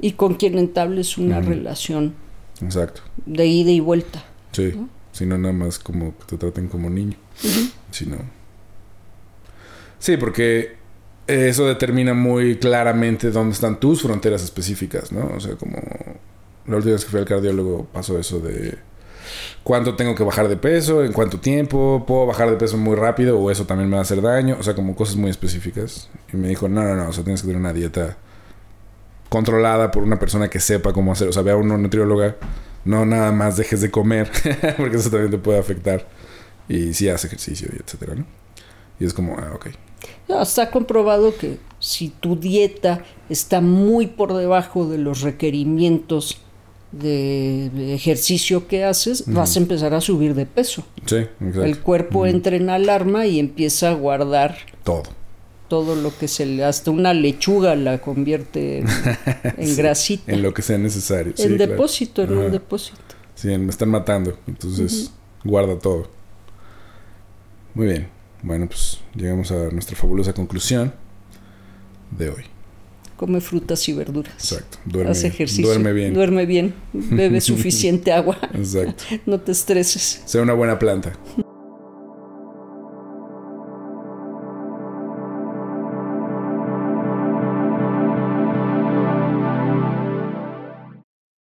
Speaker 2: Y con quien entables una relación.
Speaker 1: Exacto.
Speaker 2: De ida y vuelta.
Speaker 1: Sí. Si no, nada más como que te traten como niño. Si no... Sí, porque eso determina muy claramente dónde están tus fronteras específicas, ¿no? O sea, como la última vez que fui al cardiólogo pasó eso de cuánto tengo que bajar de peso, en cuánto tiempo, puedo bajar de peso muy rápido o eso también me va a hacer daño, o sea, como cosas muy específicas. Y me dijo, no, no, no, o sea, tienes que tener una dieta controlada por una persona que sepa cómo hacer, o sea, ve a una nutrióloga, no nada más dejes de comer, porque eso también te puede afectar. Y si hace ejercicio y etcétera, ¿no? Y es como, ah, ok.
Speaker 2: Está comprobado que si tu dieta está muy por debajo de los requerimientos de ejercicio que haces, vas a empezar a subir de peso.
Speaker 1: Sí, exacto.
Speaker 2: El cuerpo entra en alarma y empieza a guardar
Speaker 1: todo.
Speaker 2: Todo lo que se le. Hasta una lechuga la convierte en, grasita.
Speaker 1: En lo que sea necesario.
Speaker 2: En depósito, en un depósito.
Speaker 1: Sí, me están matando. Entonces, guarda todo. Muy bien. Bueno, pues llegamos a nuestra fabulosa conclusión de hoy
Speaker 2: come frutas y verduras.
Speaker 1: Exacto. Duerme,
Speaker 2: Haz ejercicio.
Speaker 1: Duerme bien.
Speaker 2: Duerme bien. Bebe suficiente agua.
Speaker 1: Exacto.
Speaker 2: No te estreses.
Speaker 1: Sea una buena planta.